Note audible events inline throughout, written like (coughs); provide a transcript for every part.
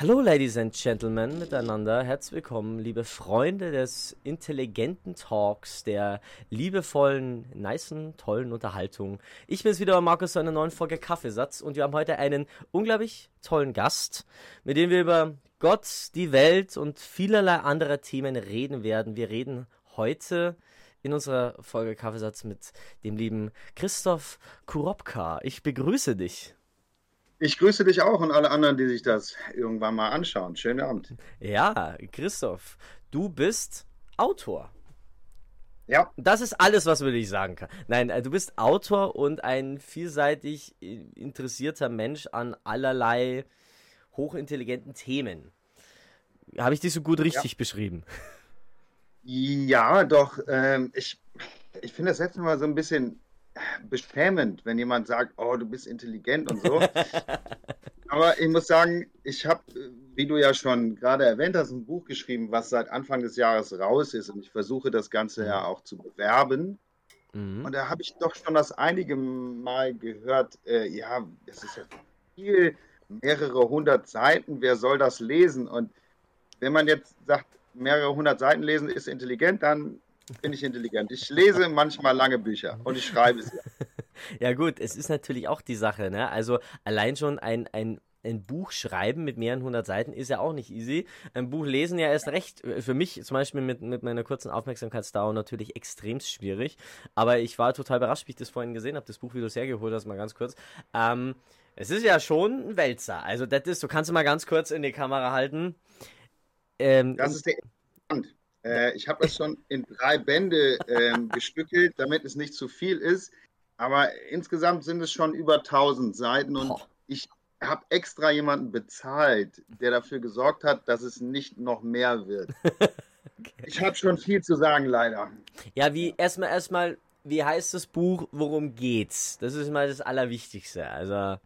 Hallo, Ladies and Gentlemen, miteinander. Herzlich willkommen, liebe Freunde des intelligenten Talks, der liebevollen, nicen, tollen Unterhaltung. Ich bin's wieder, Markus, zu einer neuen Folge Kaffeesatz und wir haben heute einen unglaublich tollen Gast, mit dem wir über Gott, die Welt und vielerlei andere Themen reden werden. Wir reden heute in unserer Folge Kaffeesatz mit dem lieben Christoph Kuropka. Ich begrüße dich. Ich grüße dich auch und alle anderen, die sich das irgendwann mal anschauen. Schönen Abend. Ja, Christoph, du bist Autor. Ja. Das ist alles, was man dich sagen kann. Nein, äh, du bist Autor und ein vielseitig interessierter Mensch an allerlei hochintelligenten Themen. Habe ich dich so gut richtig ja. beschrieben? Ja, doch. Ähm, ich ich finde das jetzt mal so ein bisschen beschämend, wenn jemand sagt, oh, du bist intelligent und so. (laughs) Aber ich muss sagen, ich habe, wie du ja schon gerade erwähnt hast, ein Buch geschrieben, was seit Anfang des Jahres raus ist. Und ich versuche das Ganze ja mhm. auch zu bewerben. Mhm. Und da habe ich doch schon das einige Mal gehört, äh, ja, es ist ja viel, mehrere hundert Seiten, wer soll das lesen? Und wenn man jetzt sagt, mehrere hundert Seiten lesen ist intelligent, dann bin ich intelligent. Ich lese manchmal lange Bücher und ich schreibe sie. (laughs) ja gut, es ist natürlich auch die Sache, ne? Also allein schon ein, ein ein Buch schreiben mit mehreren hundert Seiten ist ja auch nicht easy. Ein Buch lesen ja erst recht, äh, für mich zum Beispiel mit, mit meiner kurzen Aufmerksamkeitsdauer natürlich extrem schwierig. Aber ich war total überrascht, wie ich das vorhin gesehen habe, das Buch, wie du es hergeholt hast, mal ganz kurz. Ähm, es ist ja schon ein Wälzer. Also das ist, du kannst mal ganz kurz in die Kamera halten. Ähm, das ist der. Äh, ich habe das schon in drei Bände ähm, gestückelt, damit es nicht zu viel ist. Aber insgesamt sind es schon über 1000 Seiten und oh. ich habe extra jemanden bezahlt, der dafür gesorgt hat, dass es nicht noch mehr wird. (laughs) okay. Ich habe schon viel zu sagen, leider. Ja, wie erstmal erstmal, wie heißt das Buch? Worum geht's? Das ist mal das Allerwichtigste. Also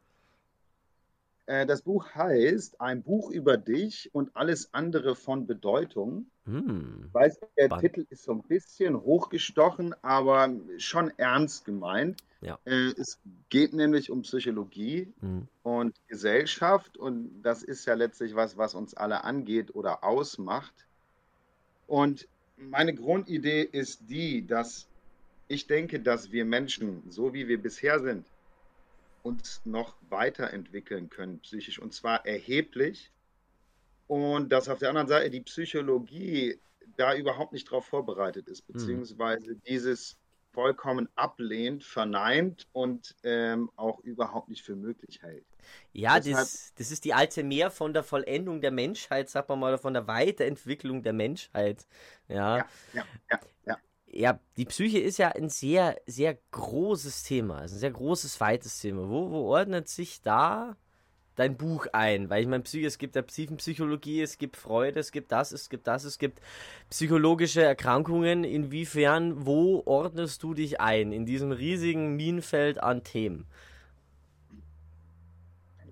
das Buch heißt Ein Buch über dich und alles andere von Bedeutung. Hm. Ich weiß, der Spannend. Titel ist so ein bisschen hochgestochen, aber schon ernst gemeint. Ja. Äh, es geht nämlich um Psychologie hm. und Gesellschaft und das ist ja letztlich was, was uns alle angeht oder ausmacht. Und meine Grundidee ist die, dass ich denke, dass wir Menschen, so wie wir bisher sind, uns noch weiterentwickeln können psychisch und zwar erheblich. Und dass auf der anderen Seite die Psychologie da überhaupt nicht darauf vorbereitet ist, mhm. beziehungsweise dieses vollkommen ablehnt, verneint und ähm, auch überhaupt nicht für möglich hält. Ja, Deshalb, das, das ist die alte Mehr von der Vollendung der Menschheit, sagt man mal, oder von der Weiterentwicklung der Menschheit. Ja, ja, ja, ja. ja ja, die Psyche ist ja ein sehr, sehr großes Thema, also ein sehr großes, weites Thema. Wo, wo ordnet sich da dein Buch ein? Weil ich meine, Psyche, es gibt ja Psychenpsychologie, es gibt Freude, es gibt das, es gibt das, es gibt psychologische Erkrankungen. Inwiefern, wo ordnest du dich ein in diesem riesigen Minenfeld an Themen?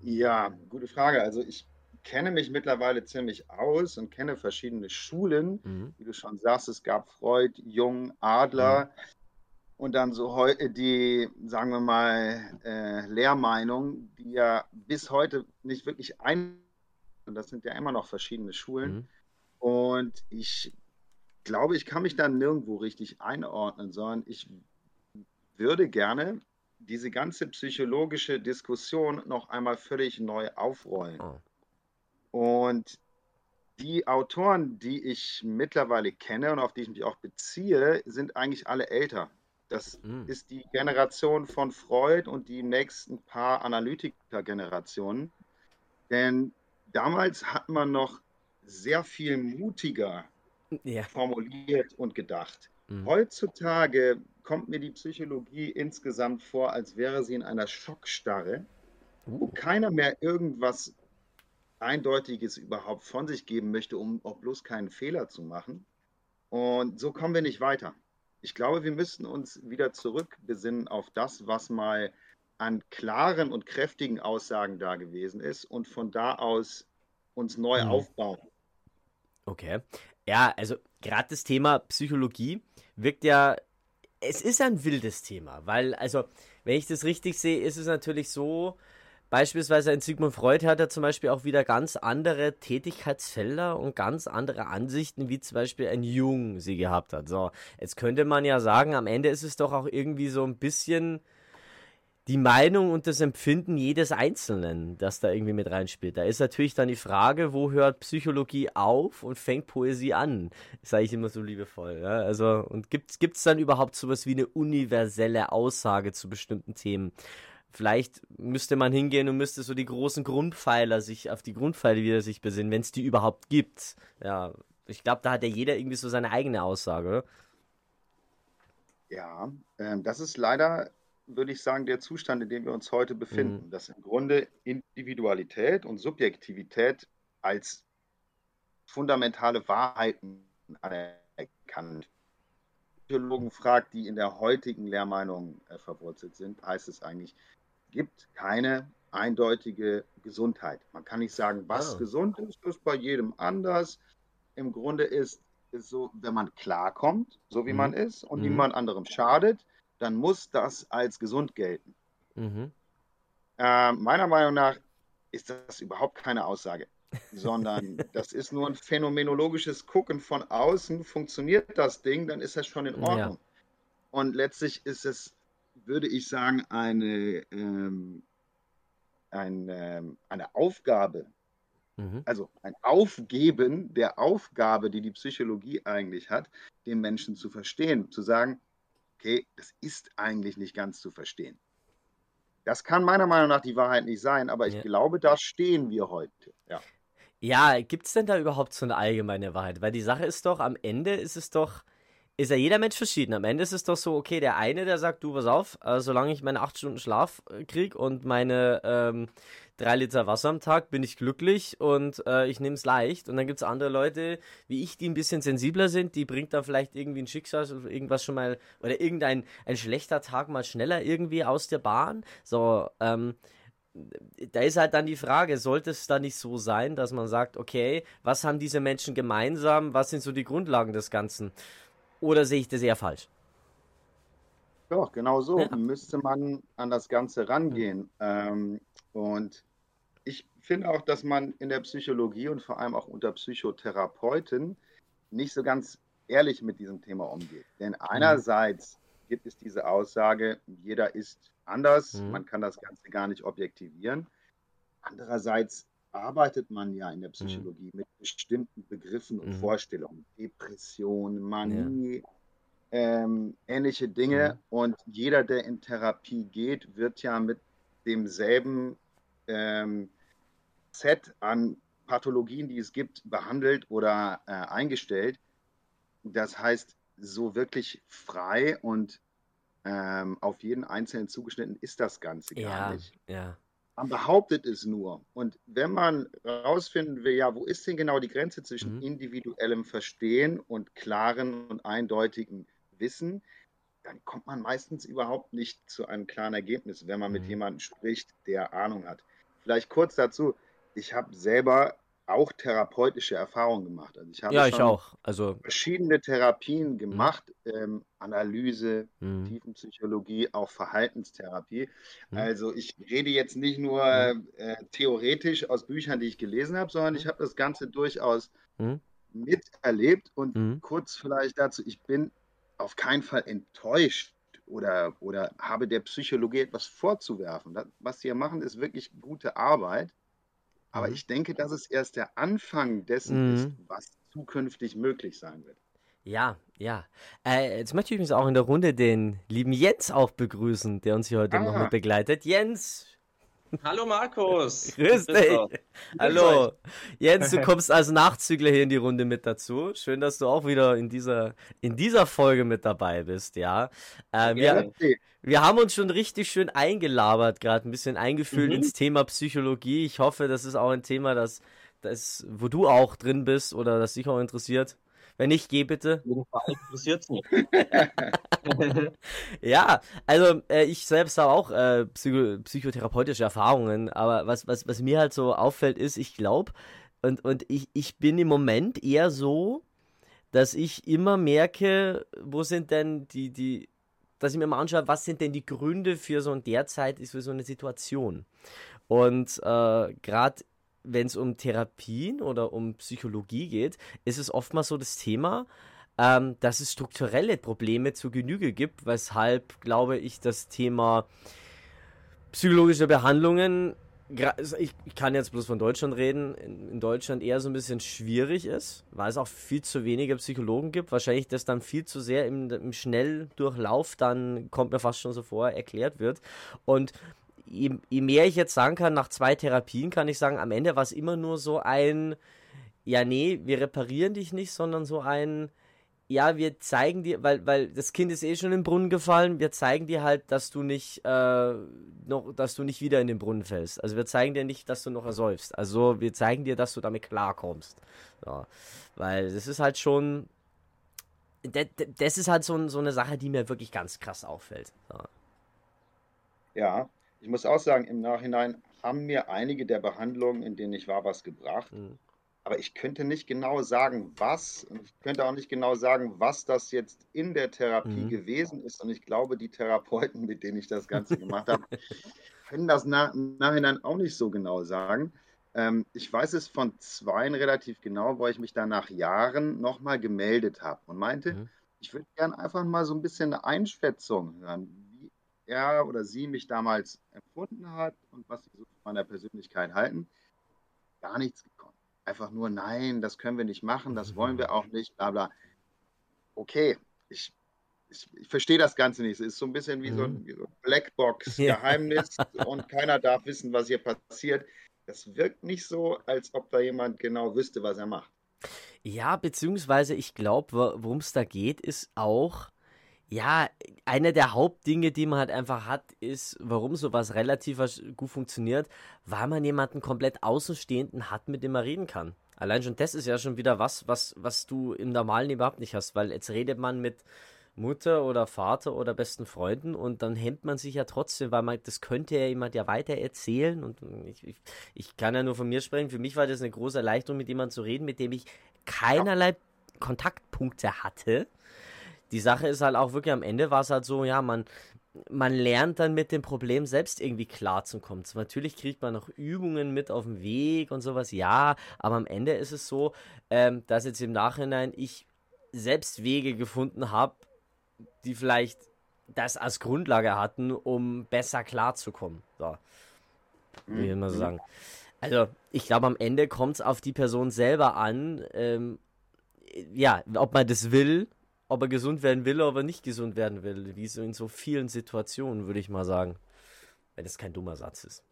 Ja, gute Frage. Also ich kenne mich mittlerweile ziemlich aus und kenne verschiedene Schulen. Mhm. Wie du schon sagst, es gab Freud, Jung, Adler. Mhm. Und dann so heute die, sagen wir mal, äh, Lehrmeinung, die ja bis heute nicht wirklich ein. Und das sind ja immer noch verschiedene Schulen. Mhm. Und ich glaube, ich kann mich da nirgendwo richtig einordnen, sondern ich würde gerne diese ganze psychologische Diskussion noch einmal völlig neu aufrollen. Oh. Und die Autoren, die ich mittlerweile kenne und auf die ich mich auch beziehe, sind eigentlich alle älter. Das mhm. ist die Generation von Freud und die nächsten paar Analytiker-Generationen. Denn damals hat man noch sehr viel mutiger ja. formuliert und gedacht. Mhm. Heutzutage kommt mir die Psychologie insgesamt vor, als wäre sie in einer Schockstarre, uh. wo keiner mehr irgendwas Eindeutiges überhaupt von sich geben möchte, um auch bloß keinen Fehler zu machen. Und so kommen wir nicht weiter. Ich glaube, wir müssen uns wieder zurückbesinnen auf das, was mal an klaren und kräftigen Aussagen da gewesen ist und von da aus uns neu mhm. aufbauen. Okay. Ja, also gerade das Thema Psychologie wirkt ja, es ist ein wildes Thema, weil, also, wenn ich das richtig sehe, ist es natürlich so, beispielsweise ein Sigmund Freud hat ja zum Beispiel auch wieder ganz andere Tätigkeitsfelder und ganz andere Ansichten, wie zum Beispiel ein Jung sie gehabt hat. So, jetzt könnte man ja sagen, am Ende ist es doch auch irgendwie so ein bisschen die Meinung und das Empfinden jedes Einzelnen, das da irgendwie mit reinspielt. Da ist natürlich dann die Frage, wo hört Psychologie auf und fängt Poesie an? Sage ich immer so liebevoll. Ja? Also, und gibt es dann überhaupt sowas wie eine universelle Aussage zu bestimmten Themen? Vielleicht müsste man hingehen und müsste so die großen Grundpfeiler sich auf die Grundpfeiler wieder sich besinnen, wenn es die überhaupt gibt. Ja, ich glaube, da hat ja jeder irgendwie so seine eigene Aussage, oder? Ja, ähm, das ist leider würde ich sagen, der Zustand, in dem wir uns heute befinden, mhm. dass im Grunde Individualität und Subjektivität als fundamentale Wahrheiten anerkannt. Psychologen fragt, die in der heutigen Lehrmeinung äh, verwurzelt sind, heißt es eigentlich, gibt keine eindeutige Gesundheit. Man kann nicht sagen, was oh. gesund ist, ist bei jedem anders. Im Grunde ist es so, wenn man klarkommt, so wie mhm. man ist und mhm. niemand anderem schadet, dann muss das als gesund gelten. Mhm. Äh, meiner Meinung nach ist das überhaupt keine Aussage, sondern (laughs) das ist nur ein phänomenologisches Gucken von außen. Funktioniert das Ding, dann ist das schon in Ordnung. Ja. Und letztlich ist es, würde ich sagen, eine, ähm, ein, ähm, eine Aufgabe, mhm. also ein Aufgeben der Aufgabe, die die Psychologie eigentlich hat, den Menschen zu verstehen, zu sagen, okay, das ist eigentlich nicht ganz zu verstehen. Das kann meiner Meinung nach die Wahrheit nicht sein, aber ich ja. glaube, da stehen wir heute. Ja. Ja, gibt es denn da überhaupt so eine allgemeine Wahrheit? Weil die Sache ist doch, am Ende ist es doch, ist ja jeder Mensch verschieden. Am Ende ist es doch so, okay, der eine, der sagt, du, pass auf, äh, solange ich meine acht Stunden Schlaf äh, kriege und meine ähm, drei Liter Wasser am Tag, bin ich glücklich und äh, ich nehme es leicht. Und dann gibt es andere Leute, wie ich, die ein bisschen sensibler sind, die bringt da vielleicht irgendwie ein Schicksal, irgendwas schon mal, oder irgendein ein schlechter Tag mal schneller irgendwie aus der Bahn. So, ähm, da ist halt dann die Frage, sollte es da nicht so sein, dass man sagt, okay, was haben diese Menschen gemeinsam, was sind so die Grundlagen des Ganzen? Oder sehe ich das eher falsch? Doch, genau so ja. müsste man an das Ganze rangehen. Ähm, und ich finde auch, dass man in der Psychologie und vor allem auch unter Psychotherapeuten nicht so ganz ehrlich mit diesem Thema umgeht. Denn mhm. einerseits gibt es diese Aussage, jeder ist anders, mhm. man kann das Ganze gar nicht objektivieren. Andererseits arbeitet man ja in der mhm. Psychologie mhm. mit bestimmten Begriffen und mhm. Vorstellungen. Depression, Manie, ja ähm, ähnliche Dinge. Mhm. Und jeder, der in Therapie geht, wird ja mit demselben ähm, Set an Pathologien, die es gibt, behandelt oder äh, eingestellt. Das heißt, so wirklich frei und ähm, auf jeden Einzelnen zugeschnitten ist das Ganze gar ja, nicht. Ja. Man behauptet es nur. Und wenn man herausfinden will, ja, wo ist denn genau die Grenze zwischen mhm. individuellem Verstehen und klaren und eindeutigen Wissen, dann kommt man meistens überhaupt nicht zu einem klaren Ergebnis, wenn man mit mhm. jemandem spricht, der Ahnung hat. Vielleicht kurz dazu, ich habe selber auch therapeutische Erfahrungen gemacht. Also ich habe ja, ich auch. Also verschiedene Therapien mhm. gemacht, ähm, Analyse, mhm. Tiefenpsychologie, auch Verhaltenstherapie. Mhm. Also ich rede jetzt nicht nur mhm. äh, theoretisch aus Büchern, die ich gelesen habe, sondern ich habe das Ganze durchaus miterlebt. Und kurz vielleicht dazu, ich bin auf keinen Fall enttäuscht oder, oder habe der Psychologie etwas vorzuwerfen. Das, was sie hier machen, ist wirklich gute Arbeit. Aber mhm. ich denke, dass es erst der Anfang dessen mhm. ist, was zukünftig möglich sein wird. Ja, ja. Äh, jetzt möchte ich übrigens auch in der Runde den lieben Jens auch begrüßen, der uns hier heute ah. noch mit begleitet. Jens, Hallo Markus. (laughs) Grüß dich. Hallo. Jens, du (laughs) kommst als Nachzügler hier in die Runde mit dazu. Schön, dass du auch wieder in dieser, in dieser Folge mit dabei bist, ja. Äh, wir, wir haben uns schon richtig schön eingelabert, gerade ein bisschen eingefühlt mhm. ins Thema Psychologie. Ich hoffe, das ist auch ein Thema, das, das, wo du auch drin bist oder das dich auch interessiert. Wenn nicht, geh bitte. Interessiert nicht. (laughs) ja, also äh, ich selbst habe auch äh, psycho psychotherapeutische Erfahrungen, aber was, was, was mir halt so auffällt, ist, ich glaube, und, und ich, ich bin im Moment eher so, dass ich immer merke, wo sind denn die, die, dass ich mir mal anschaue, was sind denn die Gründe für so ein derzeit ist für so eine Situation. Und äh, gerade wenn es um Therapien oder um Psychologie geht, ist es oftmals so das Thema, ähm, dass es strukturelle Probleme zu Genüge gibt, weshalb, glaube ich, das Thema psychologische Behandlungen, ich, kann jetzt bloß von Deutschland reden, in, Deutschland eher so ein bisschen schwierig ist, weil es auch viel zu wenige Psychologen gibt. Wahrscheinlich das dann viel zu sehr im, im Schnelldurchlauf dann, kommt mir fast schon so vor, erklärt wird. Und je, je mehr ich jetzt sagen kann, nach zwei Therapien kann ich sagen, am Ende war es immer nur so ein, ja, nee, wir reparieren dich nicht, sondern so ein, ja, wir zeigen dir, weil, weil das Kind ist eh schon im Brunnen gefallen, wir zeigen dir halt, dass du nicht, äh, noch, dass du nicht wieder in den Brunnen fällst. Also wir zeigen dir nicht, dass du noch ersäufst. Also wir zeigen dir, dass du damit klarkommst. Ja. Weil das ist halt schon, das, das ist halt so, so eine Sache, die mir wirklich ganz krass auffällt. Ja. ja, ich muss auch sagen, im Nachhinein haben mir einige der Behandlungen, in denen ich war, was gebracht. Mhm. Aber ich könnte nicht genau sagen, was. Und ich könnte auch nicht genau sagen, was das jetzt in der Therapie mhm. gewesen ist. Und ich glaube, die Therapeuten, mit denen ich das Ganze gemacht habe, (laughs) können das nach, im Nachhinein auch nicht so genau sagen. Ähm, ich weiß es von zweien relativ genau, wo ich mich da nach Jahren nochmal gemeldet habe und meinte, mhm. ich würde gerne einfach mal so ein bisschen eine Einschätzung hören, er oder sie mich damals empfunden hat und was sie so von meiner Persönlichkeit halten. Gar nichts einfach nur, nein, das können wir nicht machen, das wollen wir auch nicht, bla bla. Okay, ich, ich, ich verstehe das Ganze nicht. Es ist so ein bisschen wie so ein, mhm. Blackbox-Geheimnis (laughs) ja. und keiner darf wissen, was hier passiert. Das wirkt nicht so, als ob da jemand genau wüsste, was er macht. Ja, beziehungsweise ich glaube, worum es da geht, ist auch, ja, eine der Hauptdinge, die man halt einfach hat, ist, warum sowas relativ gut funktioniert, weil man jemanden komplett Außenstehenden hat, mit dem man reden kann. Allein schon das ist ja schon wieder was, was, was du im normalen überhaupt nicht hast, weil jetzt redet man mit Mutter oder Vater oder besten Freunden und dann hemmt man sich ja trotzdem, weil man, das könnte ja jemand ja weiter erzählen und ich, ich, ich kann ja nur von mir sprechen. Für mich war das eine große Erleichterung, mit jemandem zu reden, mit dem ich keinerlei Kontaktpunkte hatte die Sache ist halt auch wirklich am Ende war es halt so, ja, man, man lernt dann mit dem Problem selbst irgendwie klar zu kommen. Natürlich kriegt man noch Übungen mit auf dem Weg und sowas, ja, aber am Ende ist es so, ähm, dass jetzt im Nachhinein ich selbst Wege gefunden habe, die vielleicht das als Grundlage hatten, um besser klarzukommen. So. Ich mal so mhm. sagen. Also, ich glaube, am Ende kommt es auf die Person selber an, ähm, ja, ob man das will ob er gesund werden will, ob er nicht gesund werden will. Wie so in so vielen Situationen, würde ich mal sagen. Wenn es kein dummer Satz ist.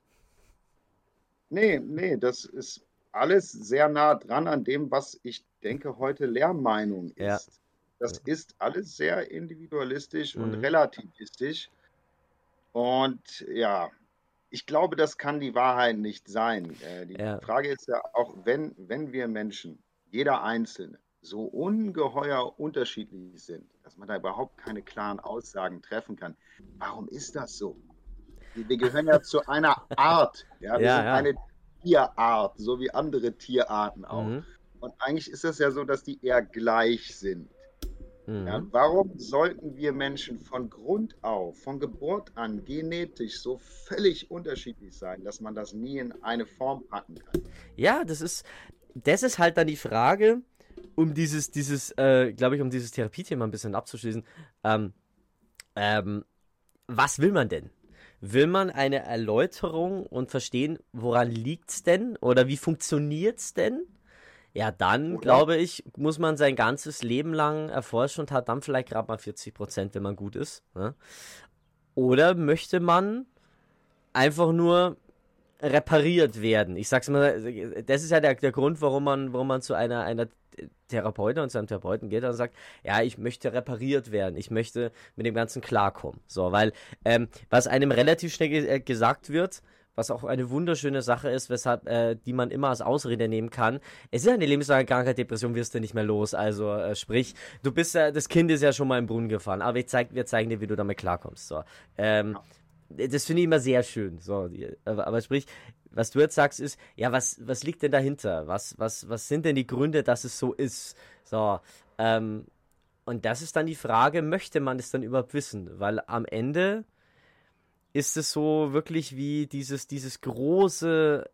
Nee, nee, das ist alles sehr nah dran an dem, was ich denke heute Lehrmeinung ist. Ja. Das ist alles sehr individualistisch mhm. und relativistisch. Und ja, ich glaube, das kann die Wahrheit nicht sein. Äh, die ja. Frage ist ja auch, wenn, wenn wir Menschen, jeder Einzelne, so ungeheuer unterschiedlich sind, dass man da überhaupt keine klaren Aussagen treffen kann. Warum ist das so? Wir gehören ja zu einer Art. Ja, wir ja, sind ja. eine Tierart, so wie andere Tierarten auch. Mhm. Und eigentlich ist es ja so, dass die eher gleich sind. Mhm. Ja, warum sollten wir Menschen von Grund auf, von Geburt an, genetisch so völlig unterschiedlich sein, dass man das nie in eine Form packen kann? Ja, das ist, das ist halt dann die Frage, um dieses, dieses, äh, glaube ich, um dieses Therapiethema ein bisschen abzuschließen, ähm, ähm, was will man denn? Will man eine Erläuterung und verstehen, woran liegt es denn oder wie funktioniert es denn? Ja, dann oder? glaube ich, muss man sein ganzes Leben lang erforschen und hat dann vielleicht gerade mal 40 Prozent, wenn man gut ist. Ne? Oder möchte man einfach nur repariert werden? Ich sag's mal, das ist ja der, der Grund, warum man, warum man zu einer, einer Therapeuten und zu einem Therapeuten geht und sagt, ja, ich möchte repariert werden, ich möchte mit dem Ganzen klarkommen. So, weil ähm, was einem relativ schnell ge äh, gesagt wird, was auch eine wunderschöne Sache ist, weshalb äh, die man immer als Ausrede nehmen kann. Es ist eine lebenslange Krankheit, Depression wirst du nicht mehr los. Also äh, sprich, du bist ja, das Kind ist ja schon mal im Brunnen gefallen, aber ich zeig, wir zeigen dir, wie du damit klarkommst. So, ähm, das finde ich immer sehr schön. So, aber, aber sprich, was du jetzt sagst, ist, ja, was, was liegt denn dahinter? Was, was, was sind denn die Gründe, dass es so ist? So, ähm, und das ist dann die Frage, möchte man es dann überhaupt wissen? Weil am Ende ist es so wirklich wie dieses, dieses große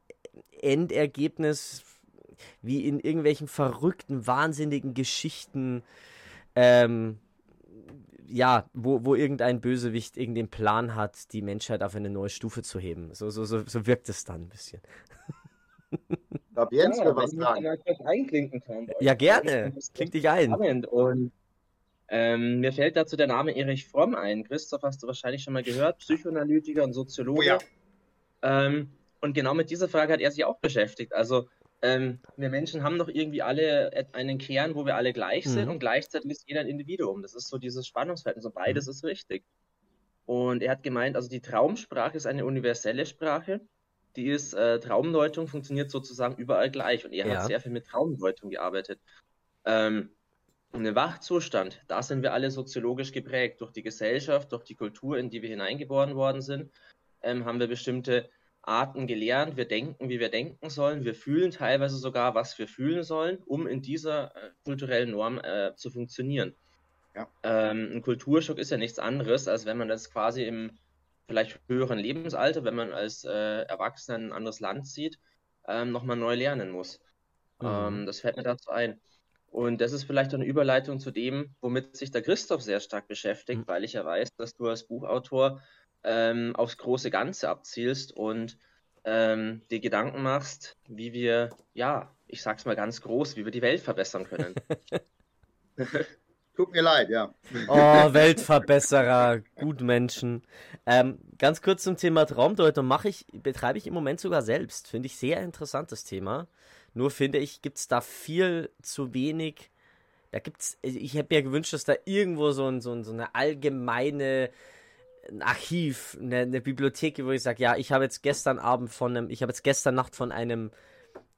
Endergebnis, wie in irgendwelchen verrückten, wahnsinnigen Geschichten, ähm, ja, wo, wo irgendein Bösewicht irgendeinen Plan hat, die Menschheit auf eine neue Stufe zu heben. So, so, so, so wirkt es dann ein bisschen. Ich glaube, Jens ja, was sagen. einklinken kann. Ja, gerne. Klingt dich ein. Und ähm, mir fällt dazu der Name Erich Fromm ein. Christoph hast du wahrscheinlich schon mal gehört, Psychoanalytiker und Soziologe. Oh ja. ähm, und genau mit dieser Frage hat er sich auch beschäftigt. Also ähm, wir Menschen haben doch irgendwie alle einen Kern, wo wir alle gleich sind mhm. und gleichzeitig ist jeder ein Individuum. Das ist so dieses Spannungsverhältnis und beides mhm. ist richtig. Und er hat gemeint, also die Traumsprache ist eine universelle Sprache. Die ist, äh, Traumdeutung funktioniert sozusagen überall gleich und er ja. hat sehr viel mit Traumdeutung gearbeitet. Ähm, und im Wachzustand, da sind wir alle soziologisch geprägt. Durch die Gesellschaft, durch die Kultur, in die wir hineingeboren worden sind, ähm, haben wir bestimmte Arten gelernt. Wir denken, wie wir denken sollen. Wir fühlen teilweise sogar, was wir fühlen sollen, um in dieser äh, kulturellen Norm äh, zu funktionieren. Ja. Ähm, ein Kulturschock ist ja nichts anderes, als wenn man das quasi im vielleicht höheren Lebensalter, wenn man als äh, Erwachsener ein anderes Land sieht, ähm, nochmal neu lernen muss. Mhm. Ähm, das fällt mir dazu ein. Und das ist vielleicht eine Überleitung zu dem, womit sich der Christoph sehr stark beschäftigt, mhm. weil ich ja weiß, dass du als Buchautor ähm, aufs große Ganze abzielst und ähm, dir Gedanken machst, wie wir, ja, ich sag's mal ganz groß, wie wir die Welt verbessern können. (laughs) Tut mir leid, ja. Oh, (laughs) Weltverbesserer, Gutmenschen. Ähm, ganz kurz zum Thema Traumdeutung mache ich, betreibe ich im Moment sogar selbst. Finde ich sehr interessantes Thema. Nur finde ich, gibt es da viel zu wenig. Da gibt's, ich hätte mir gewünscht, dass da irgendwo so, ein, so, ein, so eine allgemeine ein Archiv, eine, eine Bibliothek, wo ich sage, ja, ich habe jetzt gestern Abend von einem, ich habe jetzt gestern Nacht von einem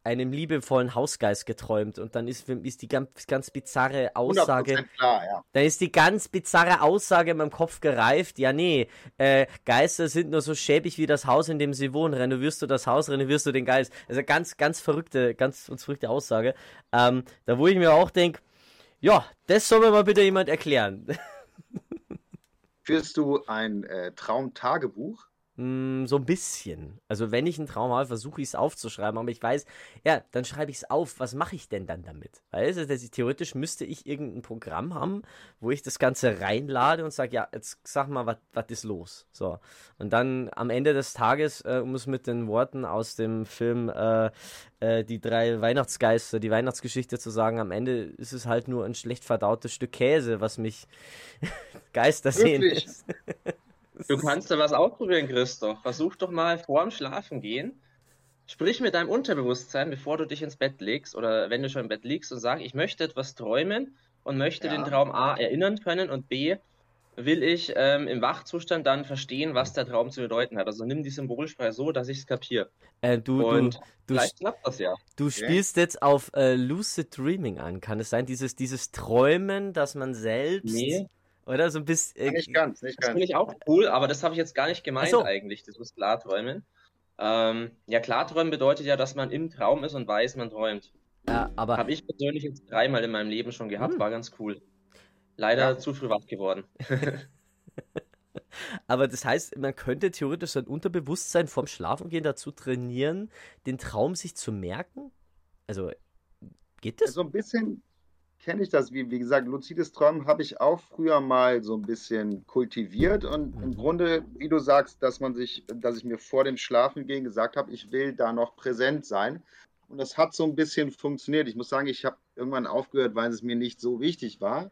einem liebevollen Hausgeist geträumt und dann ist, ist die ganz, ganz bizarre Aussage. Klar, ja. Dann ist die ganz bizarre Aussage in meinem Kopf gereift. Ja, nee, äh, Geister sind nur so schäbig wie das Haus, in dem sie wohnen. Renovierst du das Haus, renovierst du den Geist. Also ganz, ganz verrückte, ganz, ganz verrückte Aussage. Ähm, da wo ich mir auch denke, ja, das soll mir mal bitte jemand erklären. (laughs) Führst du ein äh, Traumtagebuch? Mm, so ein bisschen. Also wenn ich einen Traum habe, versuche ich es aufzuschreiben, aber ich weiß, ja, dann schreibe ich es auf. Was mache ich denn dann damit? Dass ich, theoretisch müsste ich irgendein Programm haben, wo ich das Ganze reinlade und sage, ja, jetzt sag mal, was ist los? So. Und dann am Ende des Tages, äh, um es mit den Worten aus dem Film äh, äh, Die drei Weihnachtsgeister, die Weihnachtsgeschichte zu sagen, am Ende ist es halt nur ein schlecht verdautes Stück Käse, was mich (laughs) Geister sehen lässt. (laughs) Du kannst da was ausprobieren, Christoph. Versuch doch mal vor dem Schlafen gehen. Sprich mit deinem Unterbewusstsein, bevor du dich ins Bett legst oder wenn du schon im Bett liegst und sag, ich möchte etwas träumen und möchte ja. den Traum A erinnern können und B will ich ähm, im Wachzustand dann verstehen, was der Traum zu bedeuten hat. Also nimm die Symbolsprache so, dass ich es kapiere. Äh, du, und du, vielleicht klappt das ja. Du spielst jetzt auf äh, Lucid Dreaming an. Kann es sein, dieses, dieses Träumen, dass man selbst nee. Oder so ein bisschen. Äh, nicht ganz, nicht ganz. Das finde ich auch cool, aber das habe ich jetzt gar nicht gemeint so. eigentlich, das muss Klarträumen. Ähm, ja, Klarträumen bedeutet ja, dass man im Traum ist und weiß, man träumt. Ja, aber. Habe ich persönlich jetzt dreimal in meinem Leben schon gehabt, hm. war ganz cool. Leider ja. zu früh wach geworden. (laughs) aber das heißt, man könnte theoretisch sein Unterbewusstsein vorm Schlafengehen dazu trainieren, den Traum sich zu merken? Also, geht das? So ein bisschen, kenne ich das. Wie, wie gesagt, luzides Träumen habe ich auch früher mal so ein bisschen kultiviert und im mhm. Grunde, wie du sagst, dass man sich, dass ich mir vor dem Schlafengehen gesagt habe, ich will da noch präsent sein. Und das hat so ein bisschen funktioniert. Ich muss sagen, ich habe irgendwann aufgehört, weil es mir nicht so wichtig war.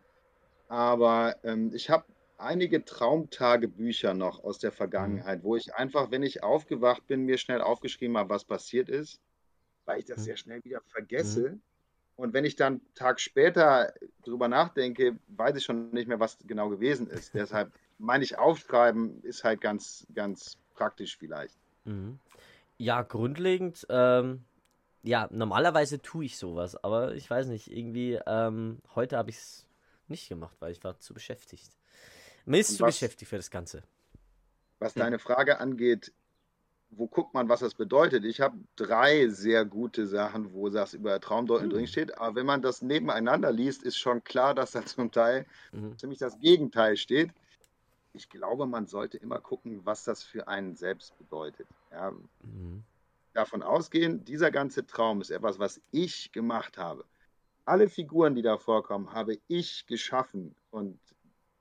Aber ähm, ich habe einige Traumtagebücher noch aus der Vergangenheit, wo ich einfach, wenn ich aufgewacht bin, mir schnell aufgeschrieben habe, was passiert ist, weil ich das mhm. sehr schnell wieder vergesse. Und wenn ich dann einen Tag später drüber nachdenke, weiß ich schon nicht mehr, was genau gewesen ist. (laughs) Deshalb meine ich, aufschreiben ist halt ganz, ganz praktisch vielleicht. Mhm. Ja, grundlegend, ähm, ja, normalerweise tue ich sowas, aber ich weiß nicht, irgendwie, ähm, heute habe ich es nicht gemacht, weil ich war zu beschäftigt. Mir ist zu beschäftigt für das Ganze. Was hm. deine Frage angeht, wo guckt man, was das bedeutet? Ich habe drei sehr gute Sachen, wo das über Traumdeuten mhm. drin steht. Aber wenn man das nebeneinander liest, ist schon klar, dass da zum Teil mhm. ziemlich das Gegenteil steht. ich glaube, man sollte immer gucken, was das für einen selbst bedeutet. Ja. Mhm. Davon ausgehen, dieser ganze Traum ist etwas, was ich gemacht habe. Alle Figuren, die da vorkommen, habe ich geschaffen. Und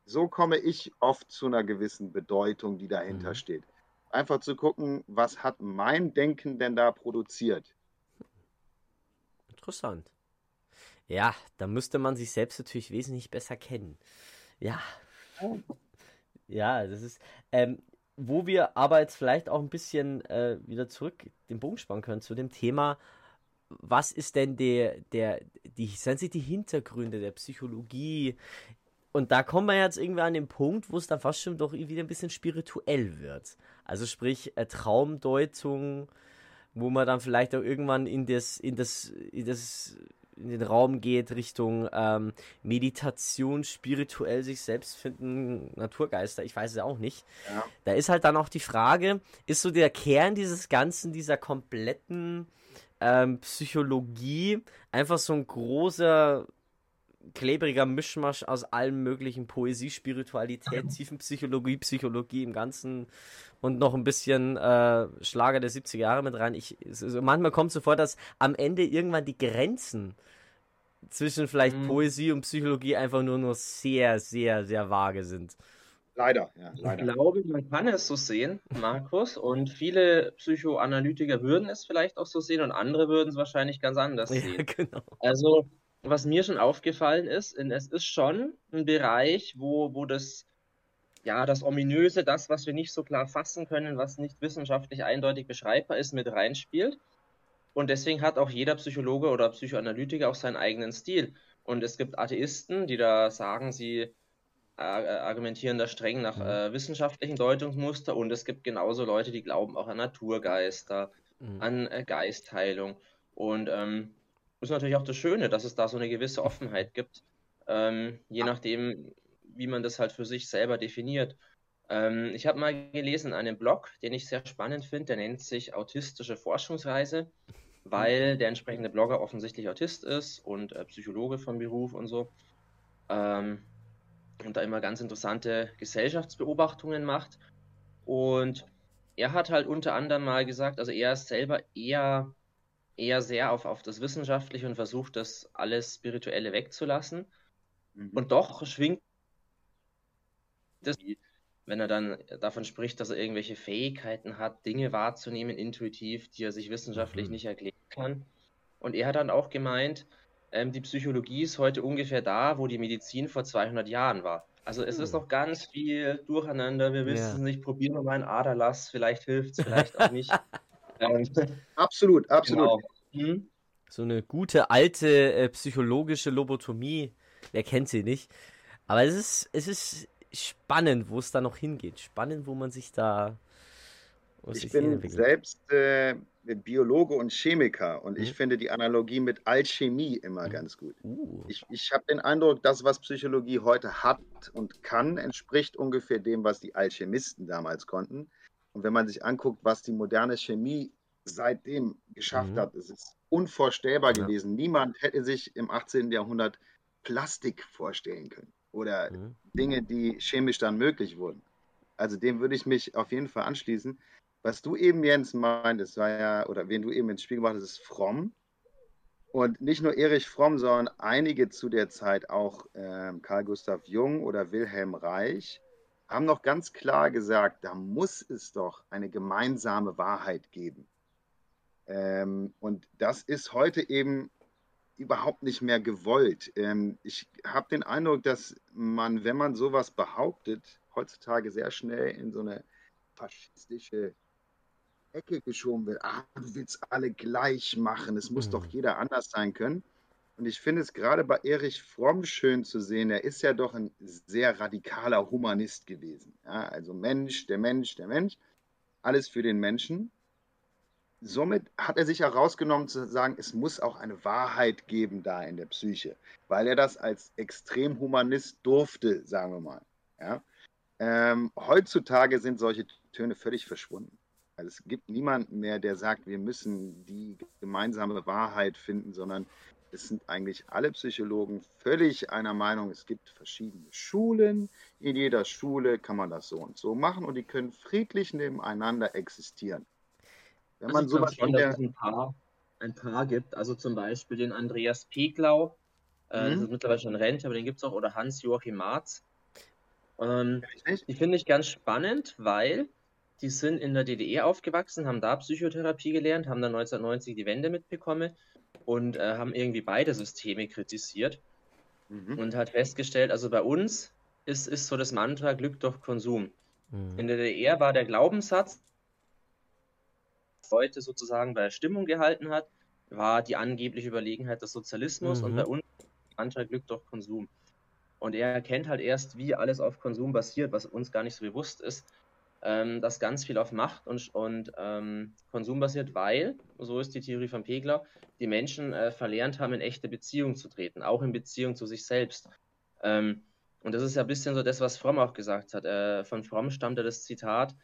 so komme ich oft zu einer gewissen Bedeutung, die dahinter mhm. steht. Einfach zu gucken, was hat mein Denken denn da produziert. Interessant. Ja, da müsste man sich selbst natürlich wesentlich besser kennen. Ja. Ja, das ist. Ähm, wo wir aber jetzt vielleicht auch ein bisschen äh, wieder zurück den Bogen spannen können zu dem Thema, was ist denn der, der, die, sind sie die Hintergründe der Psychologie? Und da kommen wir jetzt irgendwie an den Punkt, wo es dann fast schon doch wieder ein bisschen spirituell wird. Also sprich, äh, Traumdeutung, wo man dann vielleicht auch irgendwann in das, in das, in das in den Raum geht, Richtung ähm, Meditation, spirituell sich selbst finden, Naturgeister, ich weiß es auch nicht. Ja. Da ist halt dann auch die Frage, ist so der Kern dieses Ganzen, dieser kompletten ähm, Psychologie, einfach so ein großer klebriger Mischmasch aus allem möglichen Poesie, Spiritualität, Tiefenpsychologie, Psychologie im Ganzen und noch ein bisschen äh, Schlager der 70er Jahre mit rein. Ich, also manchmal kommt es so vor, dass am Ende irgendwann die Grenzen zwischen vielleicht mhm. Poesie und Psychologie einfach nur noch sehr, sehr, sehr vage sind. Leider, ja, leider. Ich glaube, man kann es so sehen, Markus, und viele Psychoanalytiker würden es vielleicht auch so sehen und andere würden es wahrscheinlich ganz anders sehen. Ja, (laughs) genau. Also was mir schon aufgefallen ist, es ist schon ein Bereich, wo, wo das, ja, das Ominöse, das, was wir nicht so klar fassen können, was nicht wissenschaftlich eindeutig beschreibbar ist, mit reinspielt. Und deswegen hat auch jeder Psychologe oder Psychoanalytiker auch seinen eigenen Stil. Und es gibt Atheisten, die da sagen, sie äh, argumentieren da streng nach mhm. äh, wissenschaftlichen Deutungsmuster. Und es gibt genauso Leute, die glauben auch an Naturgeister, mhm. an äh, Geistheilung. Und ähm, ist natürlich auch das Schöne, dass es da so eine gewisse Offenheit gibt, ähm, je nachdem, wie man das halt für sich selber definiert. Ähm, ich habe mal gelesen in einem Blog, den ich sehr spannend finde, der nennt sich Autistische Forschungsreise, weil der entsprechende Blogger offensichtlich Autist ist und äh, Psychologe von Beruf und so. Ähm, und da immer ganz interessante Gesellschaftsbeobachtungen macht. Und er hat halt unter anderem mal gesagt, also er ist selber eher eher sehr auf, auf das Wissenschaftliche und versucht, das alles Spirituelle wegzulassen. Mhm. Und doch schwingt das, wenn er dann davon spricht, dass er irgendwelche Fähigkeiten hat, Dinge wahrzunehmen, intuitiv, die er sich wissenschaftlich mhm. nicht erklären kann. Und er hat dann auch gemeint, ähm, die Psychologie ist heute ungefähr da, wo die Medizin vor 200 Jahren war. Also es ist hm. noch ganz viel durcheinander, wir wissen es nicht, probieren wir mal einen Aderlass, vielleicht hilft es, vielleicht auch nicht. (laughs) Ähm, (laughs) absolut, absolut. Genau. Hm? So eine gute alte äh, psychologische Lobotomie, wer kennt sie nicht? Aber es ist, es ist spannend, wo es da noch hingeht. Spannend, wo man sich da. ich bin selbst äh, Biologe und Chemiker und mhm. ich finde die Analogie mit Alchemie immer mhm. ganz gut. Uh. Ich, ich habe den Eindruck, das, was Psychologie heute hat und kann, entspricht ungefähr dem, was die Alchemisten damals konnten. Und wenn man sich anguckt, was die moderne Chemie seitdem geschafft mhm. hat, es ist unvorstellbar ja. gewesen. Niemand hätte sich im 18. Jahrhundert Plastik vorstellen können oder mhm. Dinge, die chemisch dann möglich wurden. Also dem würde ich mich auf jeden Fall anschließen. Was du eben, Jens, meintest, war ja, oder wen du eben ins Spiel gemacht hast, ist Fromm. Und nicht nur Erich Fromm, sondern einige zu der Zeit, auch äh, Karl Gustav Jung oder Wilhelm Reich, haben noch ganz klar gesagt, da muss es doch eine gemeinsame Wahrheit geben. Ähm, und das ist heute eben überhaupt nicht mehr gewollt. Ähm, ich habe den Eindruck, dass man, wenn man sowas behauptet, heutzutage sehr schnell in so eine faschistische Ecke geschoben wird. Ah, du willst alle gleich machen, es muss mhm. doch jeder anders sein können. Und ich finde es gerade bei Erich Fromm schön zu sehen, er ist ja doch ein sehr radikaler Humanist gewesen. Ja, also Mensch, der Mensch, der Mensch, alles für den Menschen. Somit hat er sich herausgenommen zu sagen, es muss auch eine Wahrheit geben da in der Psyche, weil er das als Extremhumanist durfte, sagen wir mal. Ja? Ähm, heutzutage sind solche Töne völlig verschwunden. Also es gibt niemanden mehr, der sagt, wir müssen die gemeinsame Wahrheit finden, sondern es sind eigentlich alle Psychologen völlig einer Meinung, es gibt verschiedene Schulen. In jeder Schule kann man das so und so machen und die können friedlich nebeneinander existieren. Wenn also man sowas schon, dass es ein paar, ein paar gibt, also zum Beispiel den Andreas Peglau, äh, mhm. das ist mittlerweile schon Rente, aber den gibt es auch, oder Hans-Joachim Marz. Ähm, die finde ich ganz spannend, weil die sind in der DDR aufgewachsen, haben da Psychotherapie gelernt, haben dann 1990 die Wende mitbekommen und äh, haben irgendwie beide Systeme kritisiert mhm. und hat festgestellt, also bei uns ist, ist so das Mantra Glück durch Konsum. Mhm. In der DDR war der Glaubenssatz, heute sozusagen bei der Stimmung gehalten hat, war die angebliche Überlegenheit des Sozialismus mhm. und bei uns Mantra Glück durch Konsum. Und er erkennt halt erst, wie alles auf Konsum basiert, was uns gar nicht so bewusst ist ähm, das ganz viel auf Macht und, und ähm, Konsum basiert, weil, so ist die Theorie von Pegler, die Menschen äh, verlernt haben, in echte Beziehungen zu treten, auch in Beziehung zu sich selbst. Ähm, und das ist ja ein bisschen so das, was Fromm auch gesagt hat. Äh, von Fromm stammt ja das Zitat,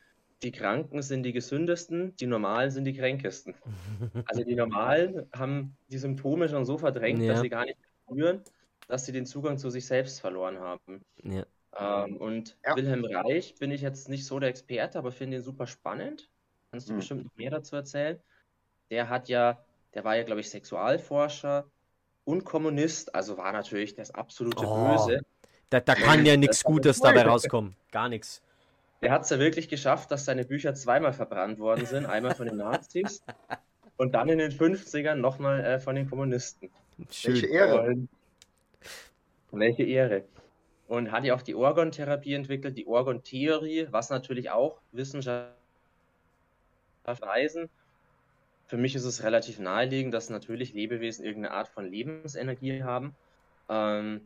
die Kranken sind die gesündesten, die Normalen sind die kränkesten. (laughs) Also die Normalen haben die Symptome schon so verdrängt, ja. dass sie gar nicht spüren, dass sie den Zugang zu sich selbst verloren haben. Ja. Ähm, und ja. Wilhelm Reich bin ich jetzt nicht so der Experte, aber finde ihn super spannend. Kannst du mhm. bestimmt noch mehr dazu erzählen? Der hat ja, der war ja, glaube ich, Sexualforscher und Kommunist, also war natürlich das absolute oh, Böse. Da, da kann ja nichts Gutes dabei rauskommen. Gar nichts. Der hat es ja wirklich geschafft, dass seine Bücher zweimal verbrannt worden sind. Einmal von den Nazis (laughs) und dann in den 50ern nochmal äh, von den Kommunisten. Schön. Welche Ehre. Und, welche Ehre und hat ja auch die Orgon-Therapie entwickelt, die Orgon-Theorie, was natürlich auch Wissenschaft weisen. Für mich ist es relativ naheliegend, dass natürlich Lebewesen irgendeine Art von Lebensenergie haben. Ähm,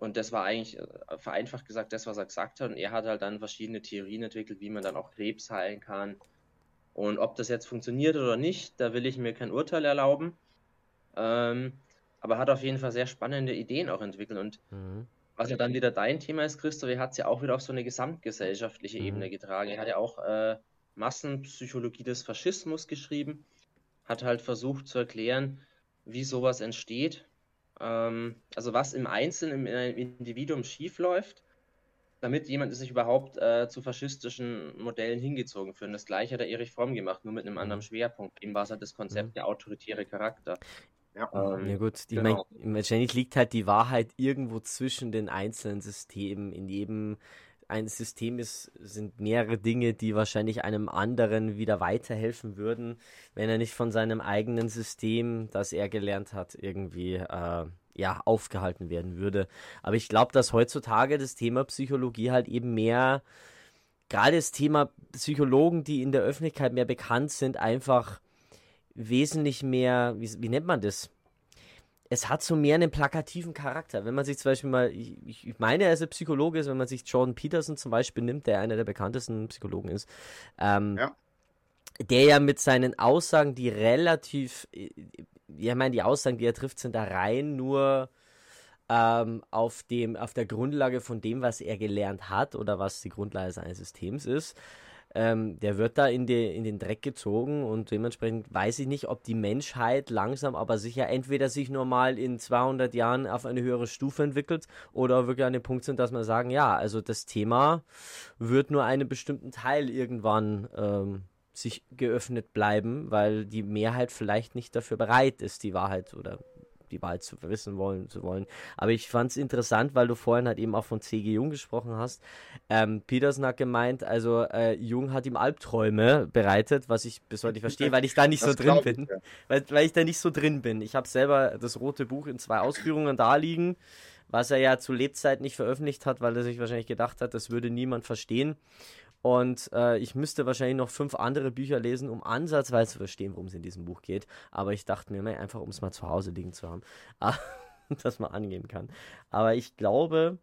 und das war eigentlich, äh, vereinfacht gesagt, das, was er gesagt hat. Und er hat halt dann verschiedene Theorien entwickelt, wie man dann auch Krebs heilen kann. Und ob das jetzt funktioniert oder nicht, da will ich mir kein Urteil erlauben. Ähm, aber hat auf jeden Fall sehr spannende Ideen auch entwickelt. Und mhm. Was ja dann wieder dein Thema ist, Christoph, er hat es ja auch wieder auf so eine gesamtgesellschaftliche mhm. Ebene getragen. Er hat ja auch äh, Massenpsychologie des Faschismus geschrieben, hat halt versucht zu erklären, wie sowas entsteht, ähm, also was im Einzelnen, in einem Individuum schiefläuft, damit jemand sich überhaupt äh, zu faschistischen Modellen hingezogen fühlt. Das gleiche hat der Erich Fromm gemacht, nur mit einem anderen mhm. Schwerpunkt. Ihm war es halt das Konzept mhm. der autoritäre Charakter. Ja, ähm, ja gut, die, genau. mein, wahrscheinlich liegt halt die Wahrheit irgendwo zwischen den einzelnen Systemen. In jedem ein System ist, sind mehrere Dinge, die wahrscheinlich einem anderen wieder weiterhelfen würden, wenn er nicht von seinem eigenen System, das er gelernt hat, irgendwie äh, ja, aufgehalten werden würde. Aber ich glaube, dass heutzutage das Thema Psychologie halt eben mehr, gerade das Thema Psychologen, die in der Öffentlichkeit mehr bekannt sind, einfach wesentlich mehr, wie, wie nennt man das? Es hat so mehr einen plakativen Charakter. Wenn man sich zum Beispiel mal, ich, ich meine, er ist ein Psychologe, ist, wenn man sich Jordan Peterson zum Beispiel nimmt, der einer der bekanntesten Psychologen ist, ähm, ja. der ja mit seinen Aussagen, die relativ, ich meine, die Aussagen, die er trifft, sind da rein nur ähm, auf, dem, auf der Grundlage von dem, was er gelernt hat oder was die Grundlage seines Systems ist ähm, der wird da in, die, in den Dreck gezogen und dementsprechend weiß ich nicht, ob die Menschheit langsam aber sicher entweder sich normal in 200 Jahren auf eine höhere Stufe entwickelt oder wirklich an dem Punkt sind, dass man sagen, ja, also das Thema wird nur einen bestimmten Teil irgendwann ähm, sich geöffnet bleiben, weil die Mehrheit vielleicht nicht dafür bereit ist, die Wahrheit oder die Wahrheit zu wissen wollen, zu wollen. Aber ich fand es interessant, weil du vorhin halt eben auch von C.G. Jung gesprochen hast. Ähm, Peterson hat gemeint, also äh, Jung hat ihm Albträume bereitet, was ich bis heute nicht verstehe, weil ich da nicht das so drin bin. ja. weil, weil ich da nicht so drin bin. Ich habe selber das rote Buch in zwei Ausführungen da liegen was er ja zu Lebzeit nicht veröffentlicht hat, weil er sich wahrscheinlich gedacht hat, das würde niemand verstehen. Und äh, ich müsste wahrscheinlich noch fünf andere Bücher lesen, um ansatzweise zu verstehen, worum es in diesem Buch geht. Aber ich dachte mir einfach, um es mal zu Hause liegen zu haben, (laughs) dass man angehen kann. Aber ich glaube,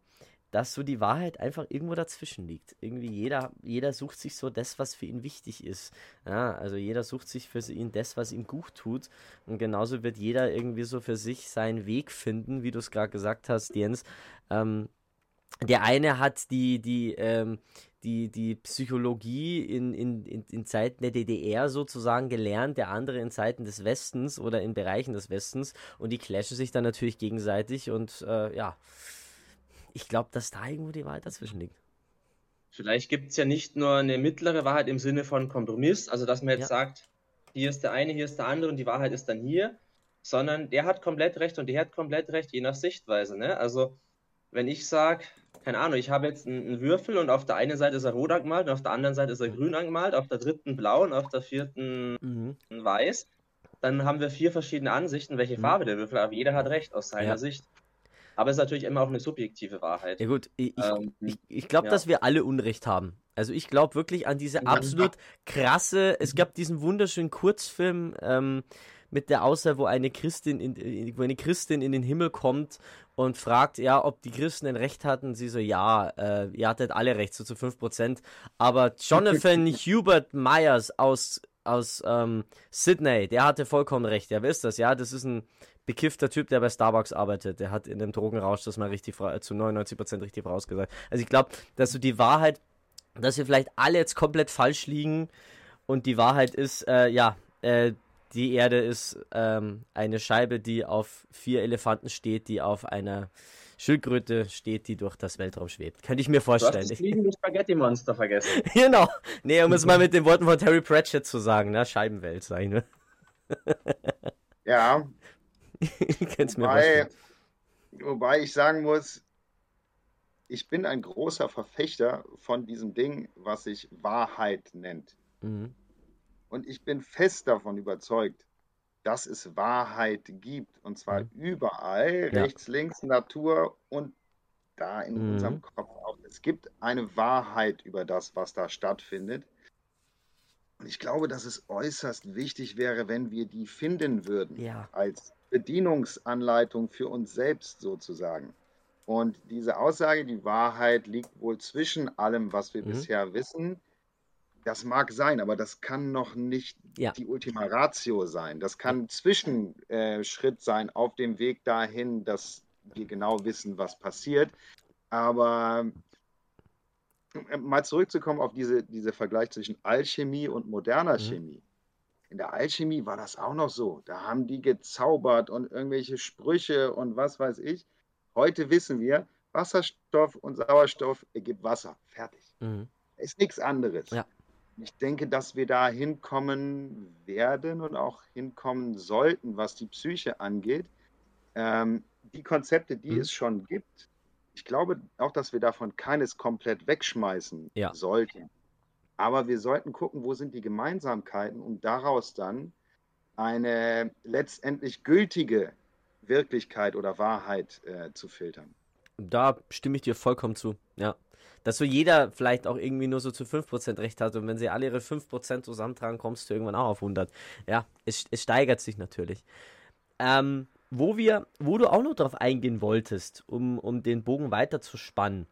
dass so die Wahrheit einfach irgendwo dazwischen liegt. Irgendwie jeder, jeder sucht sich so das, was für ihn wichtig ist. Ja, also jeder sucht sich für ihn das, was ihm gut tut. Und genauso wird jeder irgendwie so für sich seinen Weg finden, wie du es gerade gesagt hast, Jens. Ähm, der eine hat die, die, ähm, die, die Psychologie in, in, in, in Zeiten der DDR sozusagen gelernt, der andere in Zeiten des Westens oder in Bereichen des Westens und die clashen sich dann natürlich gegenseitig und äh, ja, ich glaube, dass da irgendwo die Wahrheit dazwischen liegt. Vielleicht gibt es ja nicht nur eine mittlere Wahrheit im Sinne von Kompromiss, also dass man jetzt ja. sagt, hier ist der eine, hier ist der andere und die Wahrheit ist dann hier, sondern der hat komplett recht und der hat komplett recht, je nach Sichtweise. Ne? Also wenn ich sage, keine Ahnung, ich habe jetzt einen, Würfel und auf der einen Seite ist er rot angemalt und auf der anderen Seite ist er grün angemalt, auf der dritten blau und auf der vierten mhm. weiß, dann haben wir vier verschiedene Ansichten, welche mhm. Farbe der Würfel hat, aber jeder hat recht aus seiner ja. Sicht. Aber es ist natürlich immer auch eine subjektive Wahrheit. Ja gut, ich, ähm, ich, ich glaube, ja. dass wir alle Unrecht haben. Also ich glaube wirklich an diese absolut krasse, es gab diesen wunderschönen Kurzfilm, ähm, mit der Aussage, wo eine Christin in, wo eine Christin in den Himmel kommt und fragt, ja, ob die Christen ein Recht hatten. Sie so, ja, äh, ihr hattet alle recht, so zu 5%. Aber Jonathan (laughs) Hubert Myers aus, aus ähm, Sydney, der hatte vollkommen recht. Ja, wer ist das? Ja, das ist ein bekiffter Typ, der bei Starbucks arbeitet. Der hat in dem Drogenrausch das mal richtig zu 99% richtig vorausgesagt. Also ich glaube, dass du die Wahrheit, dass wir vielleicht alle jetzt komplett falsch liegen und die Wahrheit ist, äh, ja, äh, die Erde ist ähm, eine Scheibe, die auf vier Elefanten steht, die auf einer Schildkröte steht, die durch das Weltraum schwebt. Könnte ich mir vorstellen. Du hast das (laughs) fliegende Spaghetti-Monster vergessen. genau. Nee, um es mal mit den Worten von Terry Pratchett zu sagen, ne? Scheibenwelt, sag ich nur. ja. (laughs) wobei, wobei ich sagen muss, ich bin ein großer Verfechter von diesem Ding, was sich Wahrheit nennt. Mhm. Und ich bin fest davon überzeugt, dass es Wahrheit gibt. Und zwar mhm. überall, ja. rechts, links, Natur und da in mhm. unserem Kopf auch. Es gibt eine Wahrheit über das, was da stattfindet. Und ich glaube, dass es äußerst wichtig wäre, wenn wir die finden würden. Ja. Als Bedienungsanleitung für uns selbst sozusagen. Und diese Aussage, die Wahrheit liegt wohl zwischen allem, was wir mhm. bisher wissen, das mag sein, aber das kann noch nicht ja. die Ultima Ratio sein. Das kann ein Zwischenschritt sein auf dem Weg dahin, dass wir genau wissen, was passiert. Aber mal zurückzukommen auf diese, diese Vergleich zwischen Alchemie und moderner mhm. Chemie. In der Alchemie war das auch noch so. Da haben die gezaubert und irgendwelche Sprüche und was weiß ich. Heute wissen wir, Wasserstoff und Sauerstoff ergibt Wasser. Fertig. Mhm. Ist nichts anderes. Ja ich denke, dass wir da hinkommen werden und auch hinkommen sollten, was die Psyche angeht. Ähm, die Konzepte, die mhm. es schon gibt, ich glaube auch, dass wir davon keines komplett wegschmeißen ja. sollten. Aber wir sollten gucken, wo sind die Gemeinsamkeiten, um daraus dann eine letztendlich gültige Wirklichkeit oder Wahrheit äh, zu filtern. Da stimme ich dir vollkommen zu, ja dass so jeder vielleicht auch irgendwie nur so zu 5% recht hat und wenn sie alle ihre 5% zusammentragen, kommst du irgendwann auch auf 100. Ja, es, es steigert sich natürlich. Ähm, wo wir, wo du auch noch drauf eingehen wolltest, um, um den Bogen weiter zu spannen,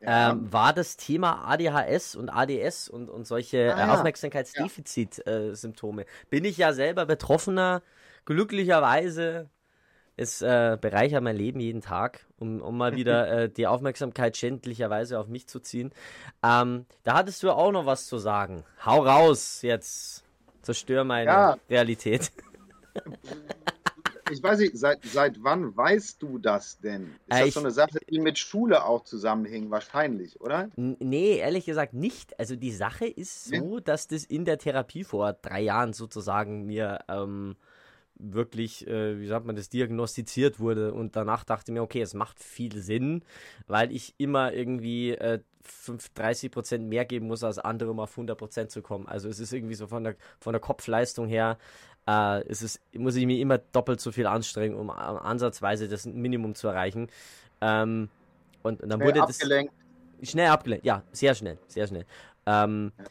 ja. ähm, war das Thema ADHS und ADS und, und solche ah, äh, Aufmerksamkeitsdefizit-Symptome. Ja. Äh, Bin ich ja selber Betroffener, glücklicherweise es äh, bereichert mein Leben jeden Tag, um, um mal (laughs) wieder äh, die Aufmerksamkeit schändlicherweise auf mich zu ziehen. Ähm, da hattest du auch noch was zu sagen. Hau raus jetzt. Zerstör meine ja. Realität. (laughs) Ich weiß nicht, seit, seit wann weißt du das denn? Ist äh, das so eine Sache, die mit Schule auch zusammenhing, wahrscheinlich, oder? Nee, ehrlich gesagt nicht. Also die Sache ist so, dass das in der Therapie vor drei Jahren sozusagen mir ähm, wirklich, äh, wie sagt man das, diagnostiziert wurde. Und danach dachte ich mir, okay, es macht viel Sinn, weil ich immer irgendwie äh, 5, 30 Prozent mehr geben muss, als andere, um auf 100 Prozent zu kommen. Also es ist irgendwie so von der, von der Kopfleistung her, äh, es ist, muss ich mir immer doppelt so viel anstrengen, um ansatzweise das Minimum zu erreichen. Ähm, und, und, dann schnell wurde abgelenkt. das schnell abgelenkt, ja, sehr schnell, sehr schnell. Ähm, ja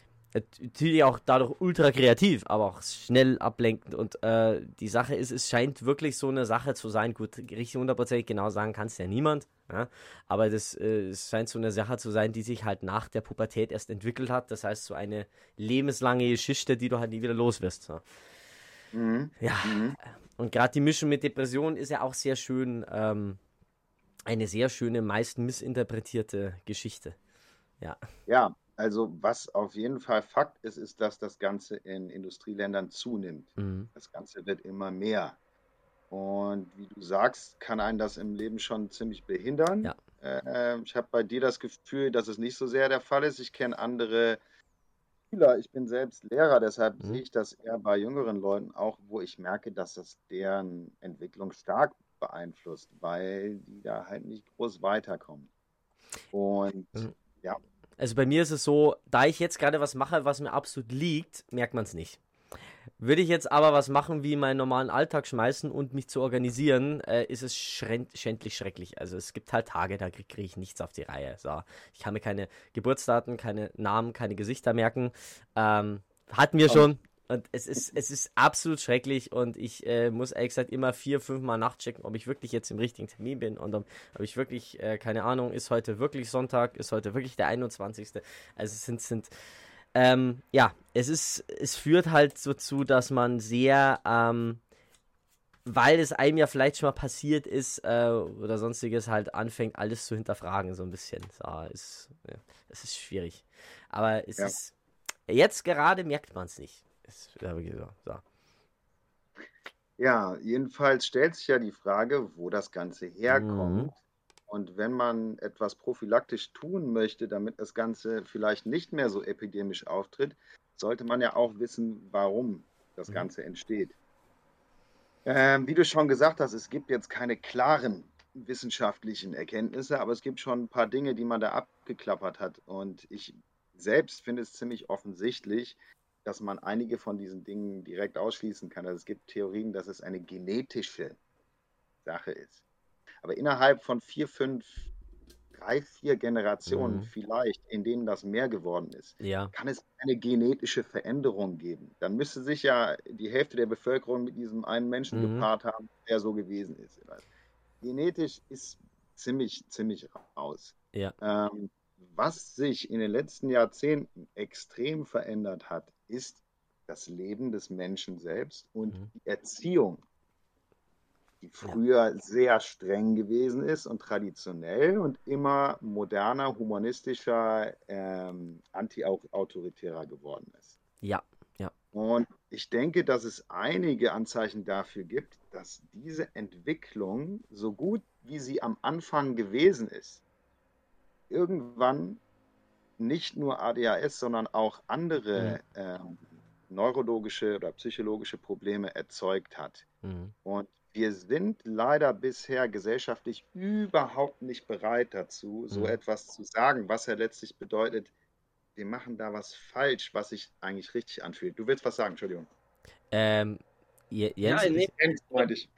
natürlich auch dadurch ultra kreativ, aber auch schnell ablenkend. Und äh, die Sache ist, es scheint wirklich so eine Sache zu sein. Gut, richtig hundertprozentig genau sagen kann es ja niemand. Ja? Aber das äh, es scheint so eine Sache zu sein, die sich halt nach der Pubertät erst entwickelt hat. Das heißt, so eine lebenslange Geschichte, die du halt nie wieder los wirst. Ja. Mhm. ja. Mhm. Und gerade die Mischung mit Depression ist ja auch sehr schön, ähm, eine sehr schöne, meist missinterpretierte Geschichte. Ja. Ja, also was auf jeden Fall Fakt ist, ist, dass das Ganze in Industrieländern zunimmt. Mhm. Das Ganze wird immer mehr. Und wie du sagst, kann einen das im Leben schon ziemlich behindern. Ja. Äh, ich habe bei dir das Gefühl, dass es nicht so sehr der Fall ist. Ich kenne andere Schüler, ich bin selbst Lehrer, deshalb mhm. sehe ich das eher bei jüngeren Leuten auch, wo ich merke, dass das deren Entwicklung stark beeinflusst, weil die da halt nicht groß weiterkommen. Und mhm. ja. Also bei mir ist es so, da ich jetzt gerade was mache, was mir absolut liegt, merkt man es nicht. Würde ich jetzt aber was machen, wie meinen normalen Alltag schmeißen und mich zu organisieren, äh, ist es schändlich schrecklich. Also es gibt halt Tage, da kriege krieg ich nichts auf die Reihe. So, ich kann mir keine Geburtsdaten, keine Namen, keine Gesichter merken. Ähm, hatten wir schon. Und es ist, es ist absolut schrecklich und ich äh, muss ehrlich gesagt immer vier, fünf Mal nachchecken, ob ich wirklich jetzt im richtigen Termin bin und ob, ob ich wirklich, äh, keine Ahnung, ist heute wirklich Sonntag, ist heute wirklich der 21. Also es sind, sind ähm, ja, es ist, es führt halt dazu, dass man sehr, ähm, weil es einem ja vielleicht schon mal passiert ist äh, oder sonstiges, halt anfängt, alles zu hinterfragen, so ein bisschen. So, ist, ja, es ist schwierig. Aber es ja. ist, jetzt gerade merkt man es nicht. Ist, so, so. Ja, jedenfalls stellt sich ja die Frage, wo das Ganze herkommt. Mhm. Und wenn man etwas prophylaktisch tun möchte, damit das Ganze vielleicht nicht mehr so epidemisch auftritt, sollte man ja auch wissen, warum das mhm. Ganze entsteht. Ähm, wie du schon gesagt hast, es gibt jetzt keine klaren wissenschaftlichen Erkenntnisse, aber es gibt schon ein paar Dinge, die man da abgeklappert hat. Und ich selbst finde es ziemlich offensichtlich, dass man einige von diesen Dingen direkt ausschließen kann. Also es gibt Theorien, dass es eine genetische Sache ist. Aber innerhalb von vier, fünf, drei, vier Generationen mhm. vielleicht, in denen das mehr geworden ist, ja. kann es eine genetische Veränderung geben. Dann müsste sich ja die Hälfte der Bevölkerung mit diesem einen Menschen mhm. gepaart haben, der so gewesen ist. Genetisch ist ziemlich, ziemlich raus. Ja. Ähm, was sich in den letzten Jahrzehnten extrem verändert hat, ist das Leben des Menschen selbst und mhm. die Erziehung die früher ja. sehr streng gewesen ist und traditionell und immer moderner, humanistischer, ähm, anti-autoritärer geworden ist. Ja, ja. Und ich denke, dass es einige Anzeichen dafür gibt, dass diese Entwicklung, so gut wie sie am Anfang gewesen ist, irgendwann nicht nur ADHS, sondern auch andere mhm. ähm, neurologische oder psychologische Probleme erzeugt hat. Mhm. Und wir sind leider bisher gesellschaftlich überhaupt nicht bereit dazu, so mhm. etwas zu sagen, was ja letztlich bedeutet, wir machen da was falsch, was sich eigentlich richtig anfühlt. Du willst was sagen, Entschuldigung. Ähm, Jens, ja, nee, Jens, ich.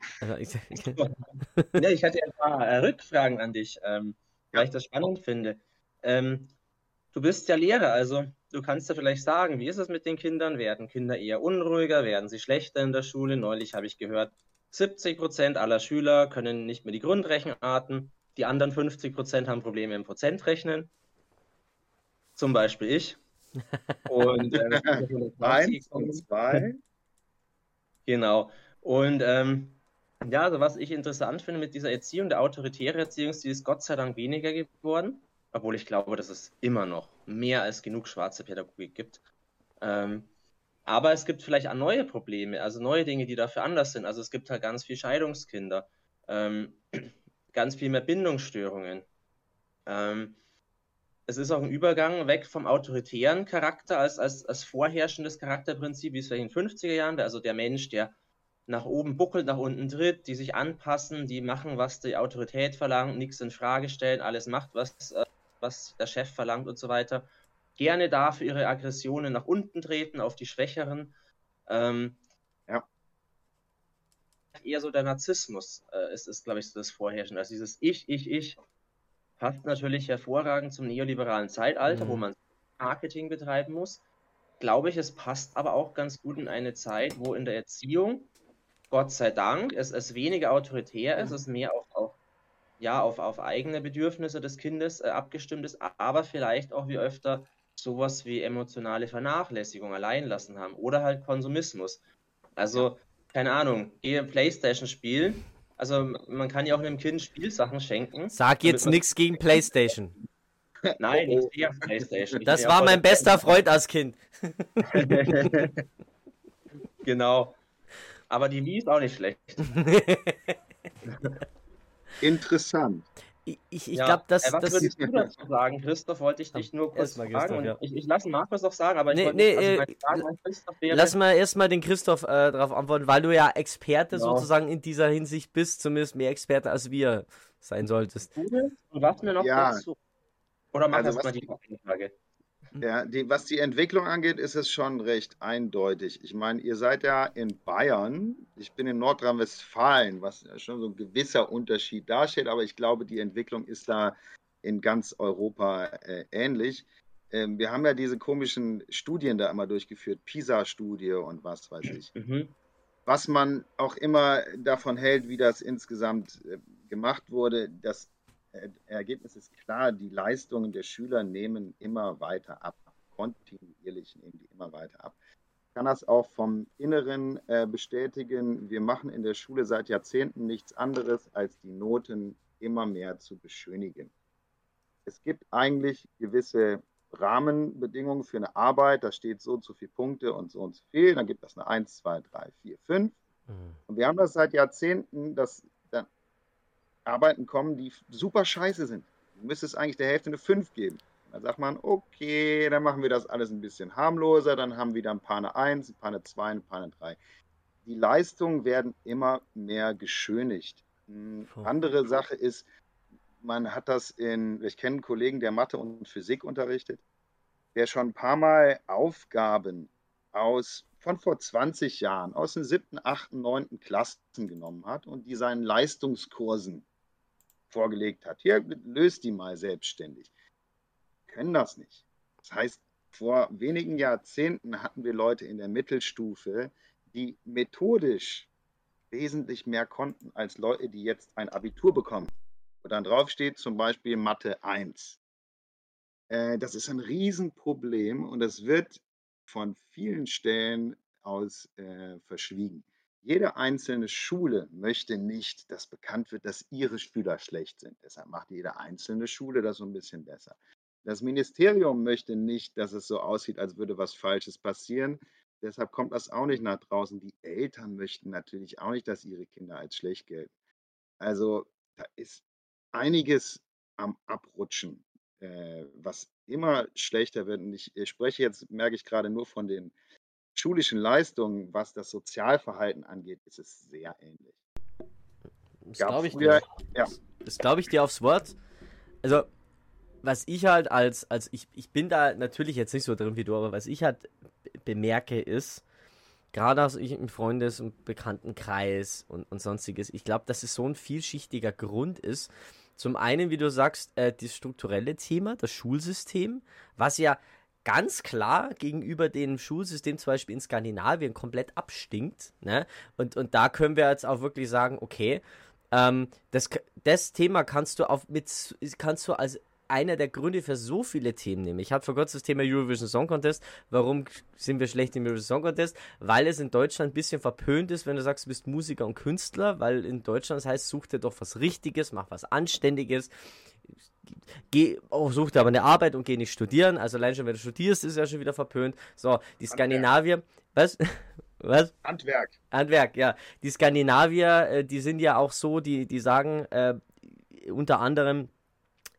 nee, (laughs) ich hatte ein paar äh, Rückfragen an dich, ähm, weil ich das spannend finde. Ähm, du bist ja Lehrer, also du kannst ja vielleicht sagen, wie ist es mit den Kindern? Werden Kinder eher unruhiger? Werden sie schlechter in der Schule? Neulich habe ich gehört, 70 Prozent aller Schüler können nicht mehr die Grundrechenarten. Die anderen 50 Prozent haben Probleme im Prozentrechnen. Zum Beispiel ich. Und äh, (laughs) eins und zwei. Genau. Und ähm, ja, also was ich interessant finde mit dieser Erziehung, der autoritäre Erziehung, die ist Gott sei Dank weniger geworden, obwohl ich glaube, dass es immer noch mehr als genug schwarze Pädagogik gibt. Ähm, aber es gibt vielleicht auch neue Probleme, also neue Dinge, die dafür anders sind. Also es gibt halt ganz viel Scheidungskinder, ähm, (clears throat) ganz viel mehr Bindungsstörungen. Ähm, es ist auch ein Übergang weg vom autoritären Charakter als, als, als vorherrschendes Charakterprinzip, wie es vielleicht in den 50er Jahren, also der Mensch, der nach oben buckelt, nach unten tritt, die sich anpassen, die machen, was die Autorität verlangt, nichts in Frage stellen, alles macht, was, äh, was der Chef verlangt und so weiter gerne da für ihre Aggressionen nach unten treten, auf die Schwächeren. Ähm, ja. Eher so der Narzissmus äh, ist, ist glaube ich, so das Vorherrschen. Also dieses Ich, Ich, Ich passt natürlich hervorragend zum neoliberalen Zeitalter, mhm. wo man Marketing betreiben muss. Glaube ich, es passt aber auch ganz gut in eine Zeit, wo in der Erziehung, Gott sei Dank, es, es weniger autoritär ist, mhm. es mehr auf, auf, ja, auf, auf eigene Bedürfnisse des Kindes äh, abgestimmt ist, aber vielleicht auch wie öfter sowas wie emotionale Vernachlässigung allein lassen haben oder halt Konsumismus. Also, keine Ahnung, gehe Playstation spielen. Also man kann ja auch einem Kind Spielsachen schenken. Sag jetzt nichts gegen Playstation. (laughs) Nein, ich sehe auf Playstation. das war mein bester Freund als Kind. (laughs) (laughs) genau. Aber die Wii ist auch nicht schlecht. Interessant. Ich, ich, ich ja. glaube, dass. Äh, was das würdest du dazu sagen, Christoph? Wollte ich dich nur kurz fragen. Christoph, ja. Ich, ich lasse Markus noch sagen, aber ich nee, wollte nee, also äh, Fragen Lass mal erstmal den Christoph äh, darauf antworten, weil du ja Experte genau. sozusagen in dieser Hinsicht bist, zumindest mehr Experte als wir sein solltest. Und was mir noch ja. dazu. Oder mach also, erstmal die Frage. Ja, die, was die Entwicklung angeht, ist es schon recht eindeutig. Ich meine, ihr seid ja in Bayern, ich bin in Nordrhein-Westfalen, was schon so ein gewisser Unterschied darstellt, aber ich glaube, die Entwicklung ist da in ganz Europa äh, ähnlich. Ähm, wir haben ja diese komischen Studien da immer durchgeführt, PISA-Studie und was weiß ich. Mhm. Was man auch immer davon hält, wie das insgesamt äh, gemacht wurde, das Ergebnis ist klar, die Leistungen der Schüler nehmen immer weiter ab. Kontinuierlich nehmen die immer weiter ab. Ich kann das auch vom Inneren äh, bestätigen. Wir machen in der Schule seit Jahrzehnten nichts anderes, als die Noten immer mehr zu beschönigen. Es gibt eigentlich gewisse Rahmenbedingungen für eine Arbeit. Da steht so und so viele Punkte und so und so viel. Dann gibt es eine 1, 2, 3, 4, 5. Und wir haben das seit Jahrzehnten, dass Arbeiten kommen, die super scheiße sind. Du müsstest eigentlich der Hälfte eine 5 geben. Dann sagt man, okay, dann machen wir das alles ein bisschen harmloser, dann haben wir wieder ein paar eine 1, ein paar eine 2, ein paar eine 3. Die Leistungen werden immer mehr geschönigt. Hm, andere Sache ist, man hat das in, ich kenne einen Kollegen, der Mathe und Physik unterrichtet, der schon ein paar Mal Aufgaben aus von vor 20 Jahren aus den siebten, achten, neunten Klassen genommen hat und die seinen Leistungskursen vorgelegt hat. Hier, löst die mal selbstständig. Können das nicht. Das heißt, vor wenigen Jahrzehnten hatten wir Leute in der Mittelstufe, die methodisch wesentlich mehr konnten als Leute, die jetzt ein Abitur bekommen. Wo dann drauf steht zum Beispiel Mathe 1. Äh, das ist ein Riesenproblem und das wird von vielen Stellen aus äh, verschwiegen. Jede einzelne Schule möchte nicht, dass bekannt wird, dass ihre Schüler schlecht sind. Deshalb macht jede einzelne Schule das so ein bisschen besser. Das Ministerium möchte nicht, dass es so aussieht, als würde was Falsches passieren. Deshalb kommt das auch nicht nach draußen. Die Eltern möchten natürlich auch nicht, dass ihre Kinder als schlecht gelten. Also da ist einiges am Abrutschen, äh, was immer schlechter wird. Und ich, ich spreche jetzt, merke ich gerade nur von den schulischen Leistungen, was das Sozialverhalten angeht, ist es sehr ähnlich. Das glaube ich, dir. Ja. Das glaube ich dir aufs Wort. Also, was ich halt als, als ich, ich bin da natürlich jetzt nicht so drin wie du, aber was ich halt bemerke ist, gerade aus ich im Freundes- und Bekanntenkreis und, und sonstiges, ich glaube, dass es so ein vielschichtiger Grund ist. Zum einen, wie du sagst, äh, das strukturelle Thema, das Schulsystem, was ja ganz klar gegenüber dem Schulsystem zum Beispiel in Skandinavien komplett abstinkt. Ne? Und, und da können wir jetzt auch wirklich sagen, okay, ähm, das, das Thema kannst du auf mit kannst du als einer der Gründe für so viele Themen nehmen. Ich hatte vor kurzem das Thema Eurovision Song Contest. Warum sind wir schlecht im Eurovision Song Contest? Weil es in Deutschland ein bisschen verpönt ist, wenn du sagst, du bist Musiker und Künstler, weil in Deutschland das heißt, such dir doch was Richtiges, mach was Anständiges geh, oh, such dir aber eine Arbeit und geh nicht studieren. Also allein schon, wenn du studierst, ist ja schon wieder verpönt. So, die Skandinavier, was? (laughs) Was? Handwerk. Handwerk, ja. Die Skandinavier, äh, die sind ja auch so, die, die sagen äh, unter anderem,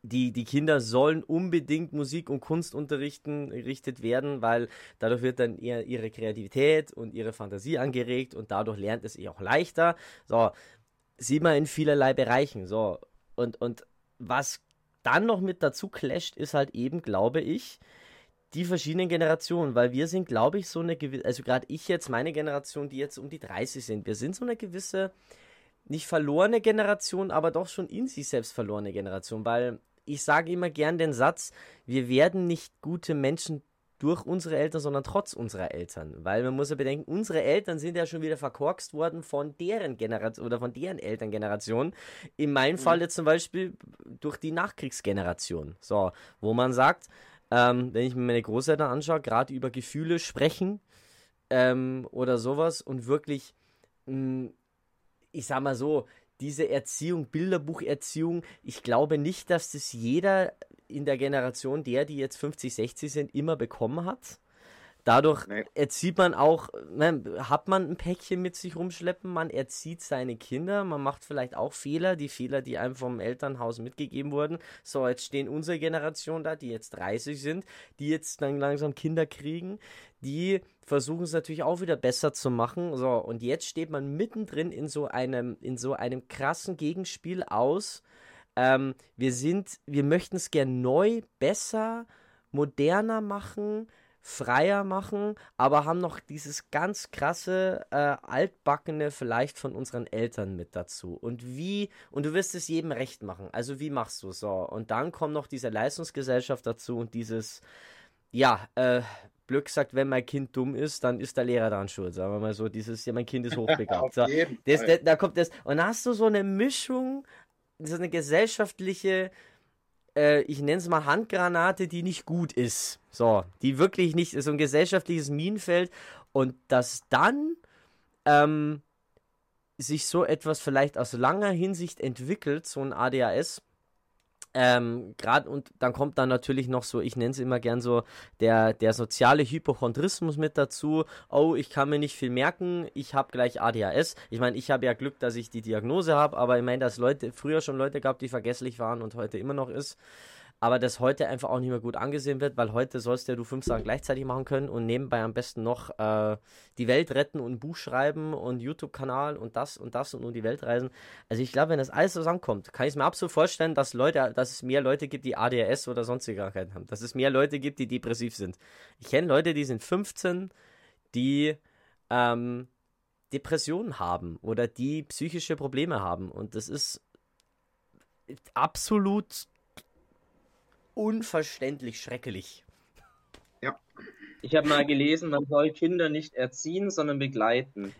die, die Kinder sollen unbedingt Musik- und Kunst unterrichten, gerichtet werden, weil dadurch wird dann ihr, ihre Kreativität und ihre Fantasie angeregt und dadurch lernt es ihr auch leichter. So, sieht man in vielerlei Bereichen. So, und, und was dann noch mit dazu clasht, ist halt eben, glaube ich, die verschiedenen Generationen, weil wir sind, glaube ich, so eine gewisse, also gerade ich jetzt, meine Generation, die jetzt um die 30 sind, wir sind so eine gewisse, nicht verlorene Generation, aber doch schon in sich selbst verlorene Generation, weil ich sage immer gern den Satz, wir werden nicht gute Menschen durch unsere Eltern, sondern trotz unserer Eltern. Weil man muss ja bedenken, unsere Eltern sind ja schon wieder verkorkst worden von deren Generation oder von deren Elterngeneration. In meinem mhm. Fall jetzt zum Beispiel durch die Nachkriegsgeneration. So, wo man sagt, ähm, wenn ich mir meine Großeltern anschaue, gerade über Gefühle sprechen ähm, oder sowas und wirklich, mh, hm, ich sag mal so, diese Erziehung, Bilderbucherziehung, ich glaube nicht, dass das jeder in der Generation der, die jetzt 50, 60 sind, immer bekommen hat. Dadurch nee. erzieht man auch, ne, hat man ein Päckchen mit sich rumschleppen, man erzieht seine Kinder, man macht vielleicht auch Fehler, die Fehler, die einem vom Elternhaus mitgegeben wurden. So, jetzt stehen unsere Generation da, die jetzt 30 sind, die jetzt dann langsam Kinder kriegen, die versuchen es natürlich auch wieder besser zu machen. So, und jetzt steht man mittendrin in so einem, in so einem krassen Gegenspiel aus. Ähm, wir sind, wir möchten es gern neu, besser, moderner machen freier machen, aber haben noch dieses ganz krasse, äh, altbackene vielleicht von unseren Eltern mit dazu. Und wie, und du wirst es jedem recht machen. Also wie machst du so? Und dann kommt noch diese Leistungsgesellschaft dazu und dieses, ja, äh, Glück sagt, wenn mein Kind dumm ist, dann ist der Lehrer daran schuld. Sagen wir mal so, dieses, ja, mein Kind ist (laughs) hochbegabt. so, das, das, da kommt das, und da hast du so eine Mischung, so eine gesellschaftliche, äh, ich nenne es mal Handgranate, die nicht gut ist. So, die wirklich nicht, so ein gesellschaftliches Minenfeld. Und dass dann ähm, sich so etwas vielleicht aus langer Hinsicht entwickelt, so ein ADHS, ähm, gerade und dann kommt dann natürlich noch so, ich nenne es immer gern so, der, der soziale Hypochondrismus mit dazu. Oh, ich kann mir nicht viel merken, ich habe gleich ADHS. Ich meine, ich habe ja Glück, dass ich die Diagnose habe, aber ich meine, dass Leute früher schon Leute gab, die vergesslich waren und heute immer noch ist aber das heute einfach auch nicht mehr gut angesehen wird, weil heute sollst ja du fünf Sachen gleichzeitig machen können und nebenbei am besten noch äh, die Welt retten und ein Buch schreiben und YouTube-Kanal und das und das und um die Welt reisen. Also ich glaube, wenn das alles zusammenkommt, kann ich es mir absolut vorstellen, dass Leute, dass es mehr Leute gibt, die ADHS oder sonstige Krankheiten haben, dass es mehr Leute gibt, die depressiv sind. Ich kenne Leute, die sind 15, die ähm, Depressionen haben oder die psychische Probleme haben und das ist absolut unverständlich schrecklich. Ja. Ich habe mal gelesen, man soll Kinder nicht erziehen, sondern begleiten.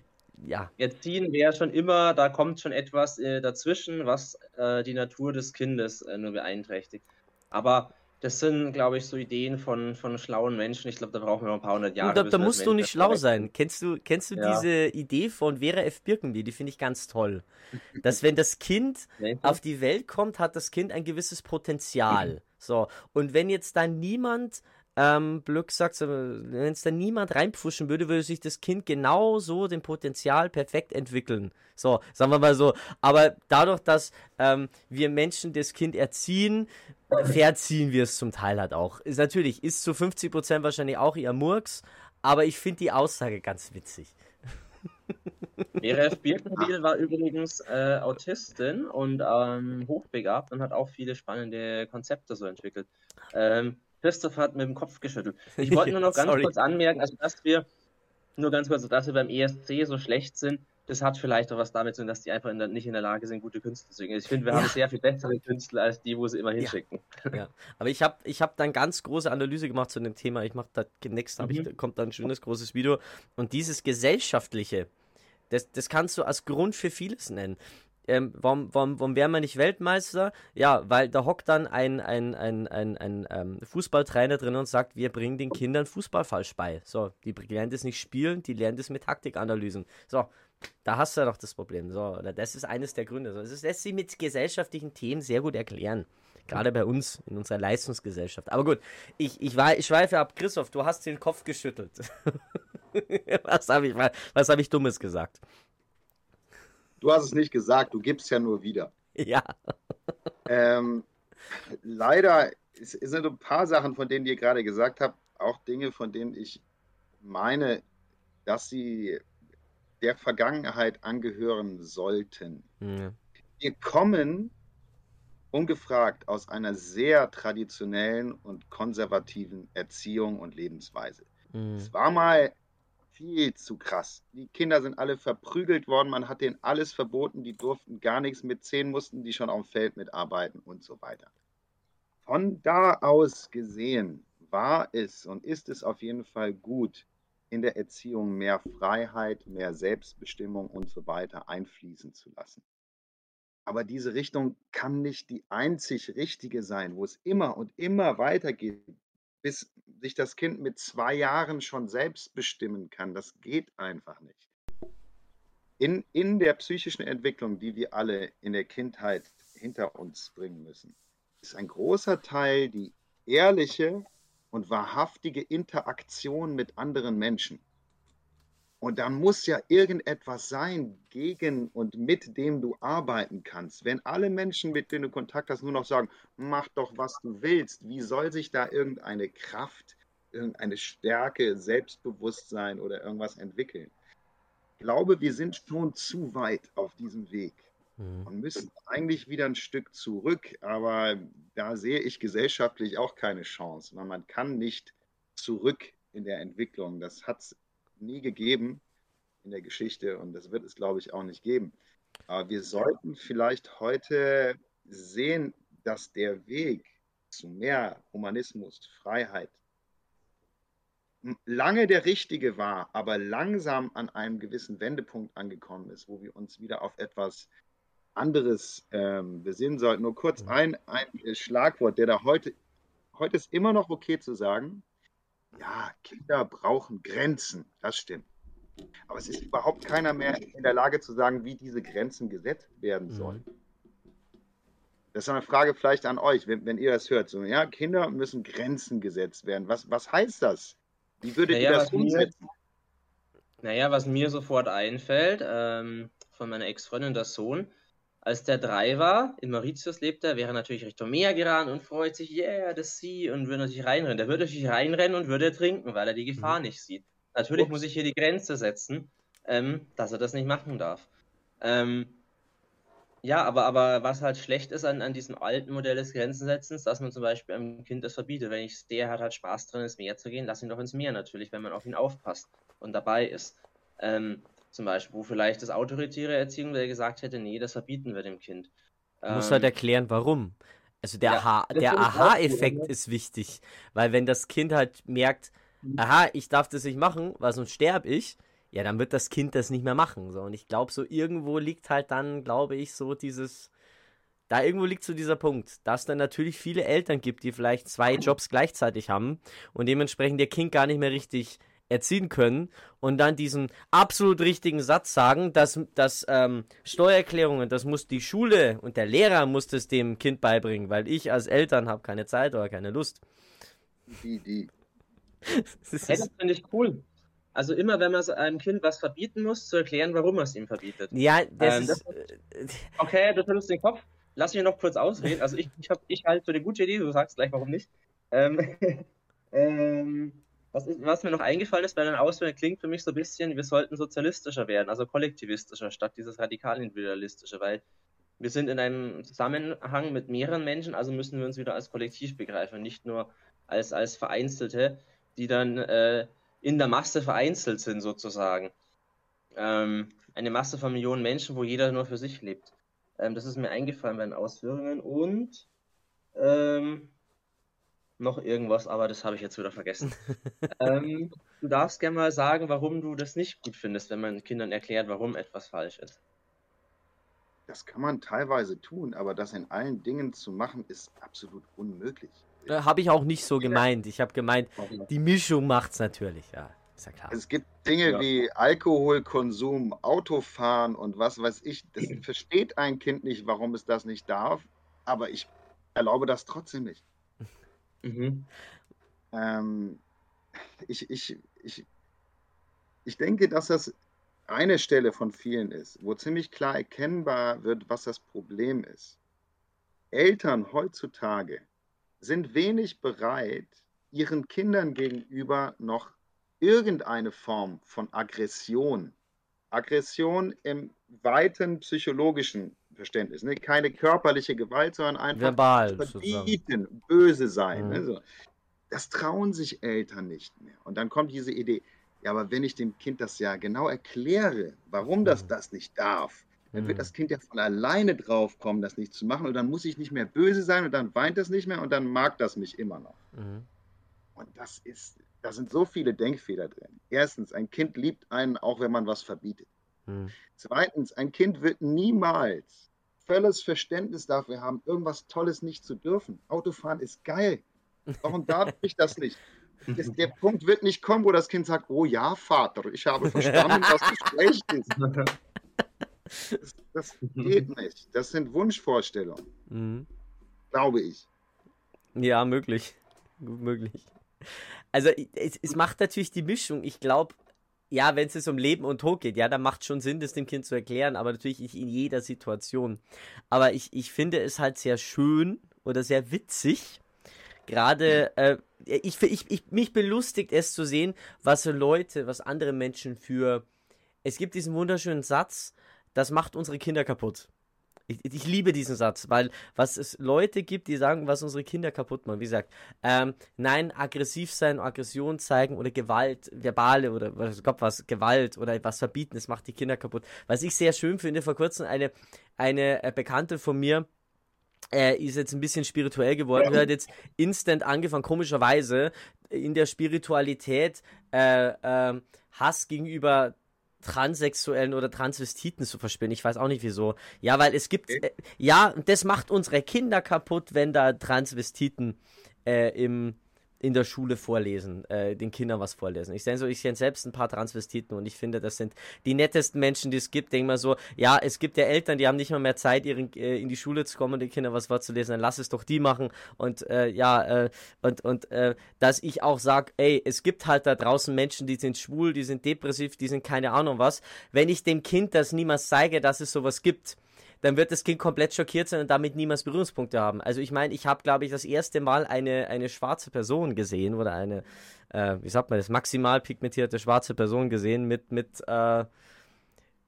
Ja. Erziehen wäre schon immer, da kommt schon etwas äh, dazwischen, was äh, die Natur des Kindes äh, nur beeinträchtigt. Aber das sind, glaube ich, so Ideen von, von schlauen Menschen. Ich glaube, da brauchen wir noch ein paar hundert Jahre. Da, da musst du nicht schlau sein. Kennst du, kennst du ja. diese Idee von Vera F. Birkenby? Die finde ich ganz toll. Dass wenn das Kind auf die Welt kommt, hat das Kind ein gewisses Potenzial. (laughs) So, und wenn jetzt da niemand ähm, Glück sagt, wenn es da niemand reinpfuschen würde, würde sich das Kind genauso dem Potenzial perfekt entwickeln. So, sagen wir mal so. Aber dadurch, dass ähm, wir Menschen das Kind erziehen, verziehen wir es zum Teil halt auch. Ist natürlich, ist zu 50% wahrscheinlich auch ihr Murks, aber ich finde die Aussage ganz witzig. Vera Birkenbiel war übrigens äh, Autistin und ähm, hochbegabt und hat auch viele spannende Konzepte so entwickelt. Ähm, Christoph hat mit dem Kopf geschüttelt. Ich wollte nur noch (laughs) ganz kurz anmerken, also dass wir, nur ganz kurz, dass wir beim ESC so schlecht sind, das hat vielleicht auch was damit zu tun, dass die einfach in der, nicht in der Lage sind, gute Künstler zu singen. Ich finde, wir ja. haben sehr viel bessere Künstler als die, wo sie immer hinschicken. Ja, (laughs) ja. aber ich habe ich hab dann ganz große Analyse gemacht zu dem Thema. Ich mache da nächstes mhm. ich, kommt dann ein schönes großes Video und dieses gesellschaftliche, das, das kannst du als Grund für vieles nennen. Ähm, warum, warum, warum wären wir nicht Weltmeister? Ja, weil da hockt dann ein, ein, ein, ein, ein ähm, Fußballtrainer drin und sagt, wir bringen den Kindern Fußball falsch bei. So, die lernen das nicht spielen, die lernen das mit Taktikanalysen. So, da hast du ja doch das Problem. So, das ist eines der Gründe. So, das lässt sich mit gesellschaftlichen Themen sehr gut erklären. Gerade bei uns, in unserer Leistungsgesellschaft. Aber gut, ich, ich, war, ich schweife ab. Christoph, du hast den Kopf geschüttelt. (laughs) was habe ich, was hab ich Dummes gesagt? Du hast es nicht gesagt, du gibst ja nur wieder. Ja. Ähm, leider sind ein paar Sachen, von denen ihr gerade gesagt habt, auch Dinge, von denen ich meine, dass sie der Vergangenheit angehören sollten. Ja. Wir kommen ungefragt aus einer sehr traditionellen und konservativen Erziehung und Lebensweise. Mhm. Es war mal viel zu krass. Die Kinder sind alle verprügelt worden, man hat denen alles verboten, die durften gar nichts mit zehn, mussten die schon auf dem Feld mitarbeiten und so weiter. Von da aus gesehen war es und ist es auf jeden Fall gut, in der Erziehung mehr Freiheit, mehr Selbstbestimmung und so weiter einfließen zu lassen. Aber diese Richtung kann nicht die einzig richtige sein, wo es immer und immer weitergeht, bis sich das Kind mit zwei Jahren schon selbst bestimmen kann. Das geht einfach nicht. In, in der psychischen Entwicklung, die wir alle in der Kindheit hinter uns bringen müssen, ist ein großer Teil die ehrliche und wahrhaftige Interaktion mit anderen Menschen. Und da muss ja irgendetwas sein, gegen und mit dem du arbeiten kannst. Wenn alle Menschen, mit denen du Kontakt hast, nur noch sagen, mach doch, was du willst, wie soll sich da irgendeine Kraft, irgendeine Stärke, Selbstbewusstsein oder irgendwas entwickeln? Ich glaube, wir sind schon zu weit auf diesem Weg mhm. und müssen eigentlich wieder ein Stück zurück. Aber da sehe ich gesellschaftlich auch keine Chance, weil man kann nicht zurück in der Entwicklung. Das hat es nie gegeben in der Geschichte und das wird es, glaube ich, auch nicht geben. Aber wir sollten vielleicht heute sehen, dass der Weg zu mehr Humanismus, Freiheit lange der richtige war, aber langsam an einem gewissen Wendepunkt angekommen ist, wo wir uns wieder auf etwas anderes ähm, besinnen sollten. Nur kurz mhm. ein, ein Schlagwort, der da heute, heute ist immer noch okay zu sagen, ja, Kinder brauchen Grenzen, das stimmt. Aber es ist überhaupt keiner mehr in der Lage zu sagen, wie diese Grenzen gesetzt werden mhm. sollen. Mhm. Das ist eine Frage vielleicht an euch, wenn, wenn, ihr das hört. So, ja, Kinder müssen Grenzen gesetzt werden. Was, was heißt das? Wie würdet naja, ihr das umsetzen? Mir, naja, was mir sofort einfällt, ähm, von meiner Ex-Freundin, der Sohn, als der drei war, in Mauritius lebt er, wäre er natürlich Richtung Meer gerannt und freut sich, yeah, das Sie, und würde natürlich reinrennen. Der würde natürlich reinrennen und würde trinken, weil er die Gefahr mhm. nicht sieht. Natürlich Ups. muss ich hier die Grenze setzen, ähm, dass er das nicht machen darf. Ähm, ja, aber, aber was halt schlecht ist an, an diesem alten Modell des Grenzensetzens, dass man zum Beispiel einem Kind das verbietet. Wenn ich sehe, er hat halt Spaß drin, ins Meer zu gehen, lass ihn doch ins Meer natürlich, wenn man auf ihn aufpasst und dabei ist. Ähm, zum Beispiel, wo vielleicht das autoritäre Erziehung, der gesagt hätte, nee, das verbieten wir dem Kind. Du musst halt ähm, erklären, warum. Also der ja, Aha-Effekt ist wichtig, weil wenn das Kind halt merkt, mhm. aha, ich darf das nicht machen, weil sonst sterbe ich, ja, dann wird das Kind das nicht mehr machen. So. Und ich glaube, so irgendwo liegt halt dann, glaube ich, so dieses, da irgendwo liegt so dieser Punkt, dass dann natürlich viele Eltern gibt, die vielleicht zwei Jobs gleichzeitig haben und dementsprechend ihr Kind gar nicht mehr richtig erziehen können und dann diesen absolut richtigen Satz sagen, dass, dass ähm, Steuererklärungen, das muss die Schule und der Lehrer muss das dem Kind beibringen, weil ich als Eltern habe keine Zeit oder keine Lust. Die, die. (laughs) das, hey, das finde ich cool. Also immer, wenn man einem Kind was verbieten muss, zu erklären, warum man es ihm verbietet. Ja, das ähm, ist... Das, okay, du tust den Kopf. Lass mich noch kurz ausreden. Also ich, ich, ich halte für eine gute Idee, du sagst gleich, warum nicht. Ähm, (laughs) ähm, was, ist, was, mir noch eingefallen ist bei den Ausführungen, klingt für mich so ein bisschen, wir sollten sozialistischer werden, also kollektivistischer, statt dieses radikal individualistische, weil wir sind in einem Zusammenhang mit mehreren Menschen, also müssen wir uns wieder als Kollektiv begreifen, nicht nur als, als Vereinzelte, die dann äh, in der Masse vereinzelt sind, sozusagen. Ähm, eine Masse von Millionen Menschen, wo jeder nur für sich lebt. Ähm, das ist mir eingefallen bei den Ausführungen und ähm, noch irgendwas, aber das habe ich jetzt wieder vergessen. (laughs) ähm, du darfst gerne mal sagen, warum du das nicht gut findest, wenn man Kindern erklärt, warum etwas falsch ist. Das kann man teilweise tun, aber das in allen Dingen zu machen, ist absolut unmöglich. Äh, habe ich auch nicht so gemeint. Ich habe gemeint, die Mischung macht es natürlich, ja. Ist ja klar. Es gibt Dinge ja. wie Alkoholkonsum, Autofahren und was weiß ich. Das (clears throat) versteht ein Kind nicht, warum es das nicht darf, aber ich erlaube das trotzdem nicht. Mhm. Ähm, ich, ich, ich, ich denke, dass das eine Stelle von vielen ist, wo ziemlich klar erkennbar wird, was das Problem ist. Eltern heutzutage sind wenig bereit, ihren Kindern gegenüber noch irgendeine Form von Aggression, Aggression im weiten psychologischen Verständnis. Ne? Keine körperliche Gewalt, sondern einfach verbal verbieten, böse sein. Mhm. Ne? So. Das trauen sich Eltern nicht mehr. Und dann kommt diese Idee, ja, aber wenn ich dem Kind das ja genau erkläre, warum das mhm. das nicht darf, dann wird mhm. das Kind ja von alleine drauf kommen, das nicht zu machen. Und dann muss ich nicht mehr böse sein und dann weint es nicht mehr und dann mag das mich immer noch. Mhm. Und das ist, da sind so viele Denkfehler drin. Erstens, ein Kind liebt einen, auch wenn man was verbietet. Mhm. Zweitens, ein Kind wird niemals volles Verständnis dafür haben, irgendwas Tolles nicht zu dürfen. Autofahren ist geil. Warum darf (laughs) ich das nicht? Das, der Punkt wird nicht kommen, wo das Kind sagt, oh ja, Vater, ich habe verstanden, was du schlecht ist. Das, das, geht (laughs) nicht. Das sind Wunschvorstellungen. Mhm. Glaube ich. Ja, möglich. Gut möglich. Also es, es macht natürlich die Mischung. Ich glaube, ja, wenn es um Leben und Tod geht, ja, dann macht schon Sinn, das dem Kind zu erklären, aber natürlich nicht in jeder Situation. Aber ich, ich finde es halt sehr schön oder sehr witzig, gerade, äh, ich, ich, ich, mich belustigt es zu sehen, was Leute, was andere Menschen für, es gibt diesen wunderschönen Satz, das macht unsere Kinder kaputt. Ich, ich, liebe diesen Satz, weil was es Leute gibt, die sagen, was unsere Kinder kaputt machen. Wie gesagt, ähm, nein, aggressiv sein, Aggression zeigen oder Gewalt, verbale oder was Gott was, Gewalt oder was verbieten, das macht die Kinder kaputt. Was ich sehr schön finde, vor kurzem eine, eine äh, Bekannte von mir, äh, ist jetzt ein bisschen spirituell geworden, ja. hat jetzt instant angefangen, komischerweise in der Spiritualität äh, äh, Hass gegenüber Transsexuellen oder Transvestiten zu verspielen. Ich weiß auch nicht wieso. Ja, weil es gibt, äh, ja, das macht unsere Kinder kaputt, wenn da Transvestiten äh, im in der Schule vorlesen, äh, den Kindern was vorlesen. Ich so, ich kenne selbst ein paar Transvestiten und ich finde, das sind die nettesten Menschen, die es gibt. Denk mal so, ja, es gibt ja Eltern, die haben nicht mal mehr Zeit, ihren, äh, in die Schule zu kommen und den Kindern was vorzulesen, dann lass es doch die machen. Und äh, ja, äh, und, und äh, dass ich auch sage, ey, es gibt halt da draußen Menschen, die sind schwul, die sind depressiv, die sind keine Ahnung was. Wenn ich dem Kind das niemals zeige, dass es sowas gibt, dann wird das Kind komplett schockiert sein und damit niemals Berührungspunkte haben. Also ich meine, ich habe, glaube ich, das erste Mal eine, eine schwarze Person gesehen oder eine, äh, wie sagt man das, maximal pigmentierte schwarze Person gesehen mit, mit äh,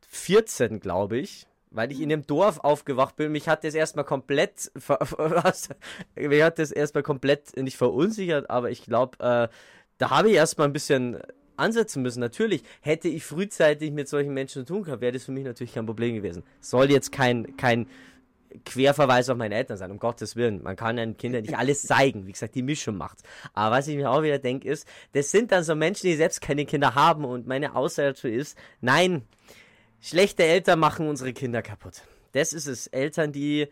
14, glaube ich weil ich in dem Dorf aufgewacht bin. Mich hat das erstmal komplett, (laughs) mich hat das erstmal komplett nicht verunsichert, aber ich glaube, äh, da habe ich erstmal ein bisschen ansetzen müssen. Natürlich, hätte ich frühzeitig mit solchen Menschen zu tun gehabt, wäre das für mich natürlich kein Problem gewesen. Soll jetzt kein, kein Querverweis auf meine Eltern sein, um Gottes Willen. Man kann den Kindern nicht alles zeigen. Wie gesagt, die Mischung macht. Aber was ich mir auch wieder denke, ist, das sind dann so Menschen, die selbst keine Kinder haben und meine Aussage dazu ist, nein, schlechte Eltern machen unsere Kinder kaputt. Das ist es. Eltern, die